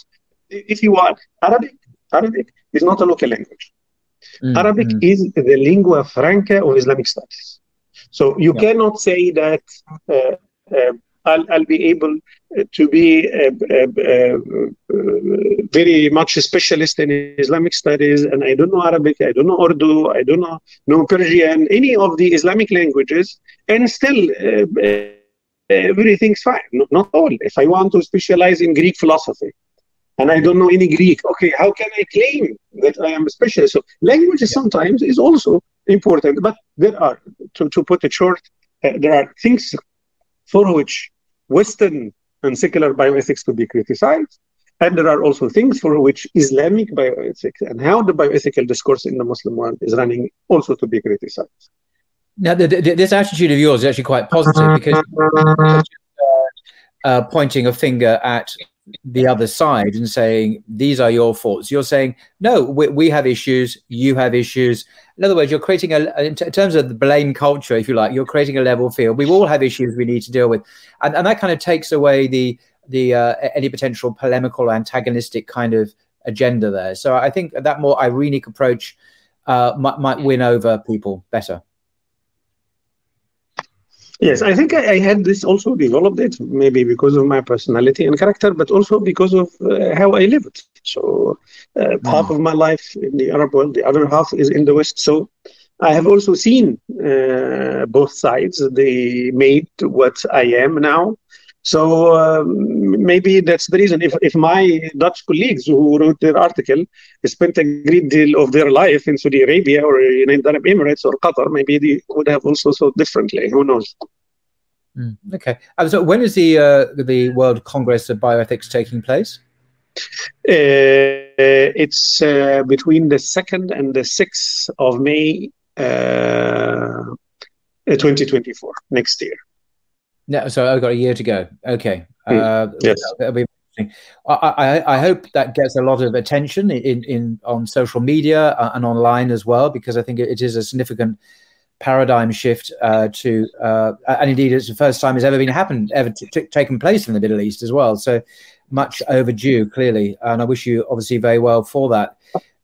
Speaker 2: if you want Arabic, Arabic is not a local language. Mm, Arabic mm. is the lingua franca of Islamic studies. So you yeah. cannot say that uh, uh, I'll, I'll, be able to be uh, uh, uh, very much a specialist in Islamic studies, and I don't know Arabic, I don't know Urdu, I don't know, know Persian, any of the Islamic languages, and still everything's fine. Not all. If I want to specialize in Greek philosophy, and I don't know any Greek, okay, how can I claim that I am a specialist? So language sometimes is also important, but there are, to, to put it short, uh, there are things for which Western and secular bioethics could be criticized, and there are also things for which Islamic bioethics and how the bioethical discourse in the Muslim world is running also to be criticized.
Speaker 1: Now, the, the, this attitude of yours is actually quite positive because uh, uh, pointing a finger at the other side and saying these are your faults. You're saying no, we, we have issues, you have issues. In other words, you're creating a in, t- in, terms of the blame culture, if you like, you're creating a level field. We all have issues we need to deal with, and, and that kind of takes away the the uh, any potential polemical, antagonistic kind of agenda there. So I think that more irenic approach uh, might, might win over people better.
Speaker 2: Yes, I think I, I, had this also developed it maybe because of my personality and character, but also because of uh, how I lived. So uh, mm. half of my life in the Arab world, the other half is in the West. So I have also seen uh, both sides. They made what I am now. So um, maybe that's the reason. If, if my Dutch colleagues who wrote their article spent a great deal of their life in Saudi Arabia or United Arab Emirates or Qatar, maybe they would have also thought differently. Who knows?
Speaker 1: Mm, okay. Uh, so when is the uh, the World Congress of Bioethics taking place?
Speaker 2: Uh, it's uh, between the second and the sixth of May, uh, 2024, next year.
Speaker 1: No, so I've got a year to go. Okay. Hmm. Uh,
Speaker 2: yes.
Speaker 1: That'll be I, I, I, hope that gets a lot of attention in, in on social media uh, and online as well, because I think it is a significant paradigm shift uh, to, uh, and indeed it's the first time it's ever been happened, ever taken place in the Middle East as well. So much overdue, clearly, and I wish you obviously very well for that.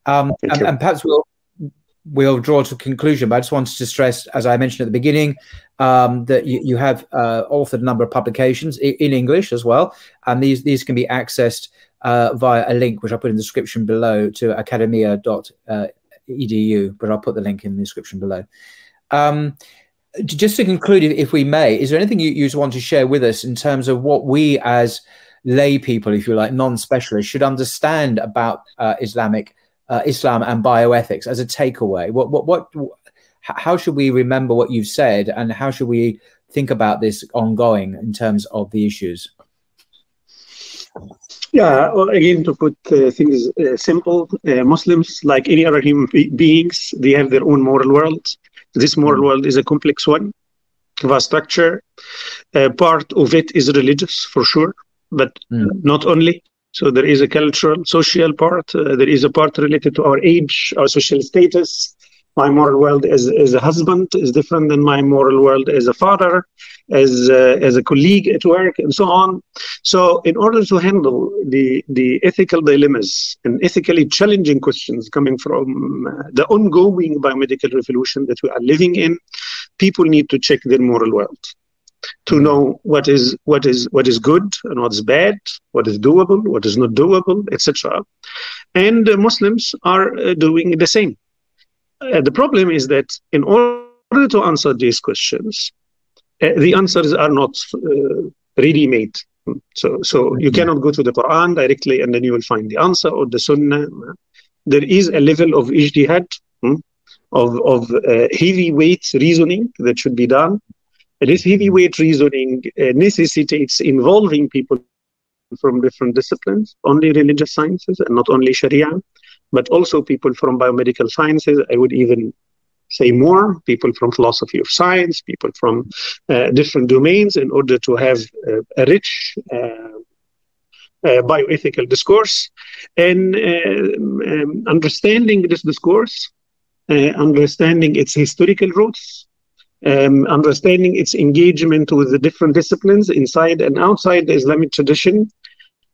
Speaker 1: Um, and, and, perhaps we'll we'll draw to a conclusion. But I just wanted to stress, as I mentioned at the beginning, um, that you, you have uh, authored a number of publications in, in, English as well, and these these can be accessed uh, via a link which I'll put in the description below to academia.edu. But I'll put the link in the description below. Um, just to conclude, if we may, is there anything you, you want to share with us in terms of what we as lay people, if you like, non-specialists, should understand about uh, Islamic uh, Islam and bioethics as a takeaway? What, what, what, how should we remember what you've said, and how should we think about this ongoing in terms of the issues?
Speaker 2: Yeah, well, again, to put uh, things uh, simple, uh, Muslims, like any other human beings, they have their own moral world. This moral world is a complex one, vast structure. Uh, part of it is religious, for sure, but mm. not only. So there is a cultural, social part. Uh, there is a part related to our age, our social status. My moral world as, as a husband is different than my moral world as a father, as a, as a colleague at work, and so on. So, in order to handle the, the ethical dilemmas and ethically challenging questions coming from uh, the ongoing biomedical revolution that we are living in, people need to check their moral world to know what is what is what is good and what is bad, what is doable, what is not doable, etc. And uh, Muslims are uh, doing the same. Uh, the problem is that in order to answer these questions, uh, the answers are not uh, ready-made. So, so you mm-hmm. cannot go to the Quran directly and then you will find the answer or the Sunnah. There is a level of ijtihad, hmm, of, of uh, heavyweight reasoning that should be done this heavyweight reasoning uh, necessitates involving people from different disciplines, only religious sciences and not only Sharia, but also people from biomedical sciences. I would even say more people from philosophy of science, people from uh, different domains, in order to have uh, a rich uh, uh bioethical discourse. And um, um, understanding this discourse, uh, understanding its historical roots, um, understanding its engagement with the different disciplines inside and outside the Islamic tradition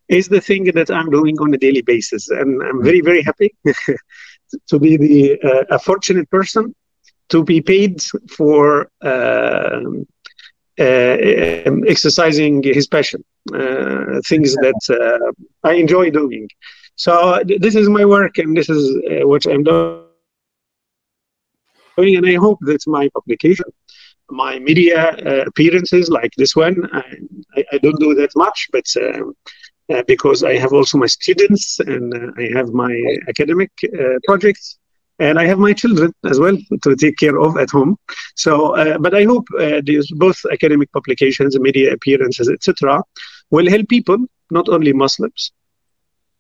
Speaker 2: is the thing that I'm doing on a daily basis. And I'm very, very happy [laughs] to be the uh, a fortunate person to be paid for uh, uh, um, exercising his passion, uh, things that uh, I enjoy doing. So th- this is my work, and this is uh, what I'm doing and I hope that my publication my media uh, appearances like this one. I, I, don't do that much, but um, uh, because I have also my students and uh, I have my academic uh, projects and I have my children as well to take care of at home. So, uh, but I hope uh, these both academic publications, media appearances, etc., will help people, not only Muslims,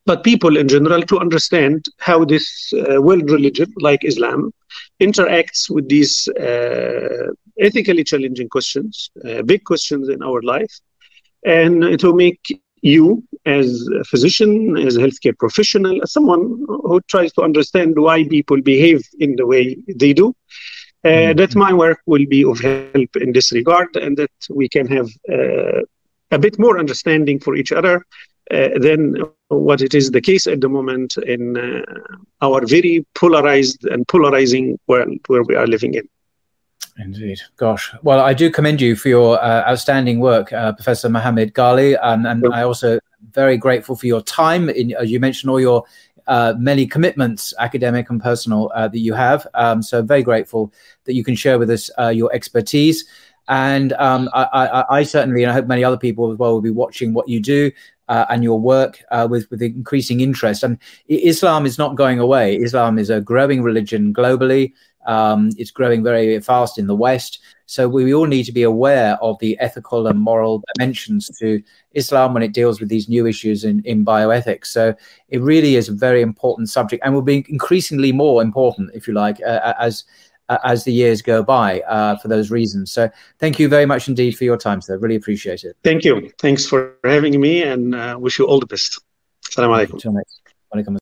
Speaker 2: but people in general, to understand how this uh, world religion, like Islam, interacts with these uh, ethically challenging questions, uh, big questions in our life, and to make you as a physician, as a healthcare professional, as someone who tries to understand why people behave in the way they do, uh, mm-hmm. that my work will be of help in this regard and that we can have uh, a bit more understanding for each other than what it is the case at the moment in uh, our very polarized and polarizing world where we are living in.
Speaker 1: Indeed. Gosh. Well, I do commend you for your uh, outstanding work, uh, Professor Mohammed Ghaly. Um, and I also very grateful for your time. In, as you mentioned, all your uh, many commitments, academic and personal, uh, that you have. Um, so very grateful that you can share with us uh, your expertise. And um, I, I, I, certainly, and I hope many other people as well, will be watching what you do uh, and your work uh, with with increasing interest. And Islam is not going away. Islam is a growing religion globally. Um, it's growing very fast in the West. So we all need to be aware of the ethical and moral dimensions to Islam when it deals with these new issues in, in bioethics. So it really is a very important subject and will be increasingly more important, if you like, uh, as as the years go by uh, for those reasons. So thank you very much indeed for your time, sir. Really appreciate it.
Speaker 2: Thank you. Thanks for having me and uh, wish you all the best. Assalamu alaikum.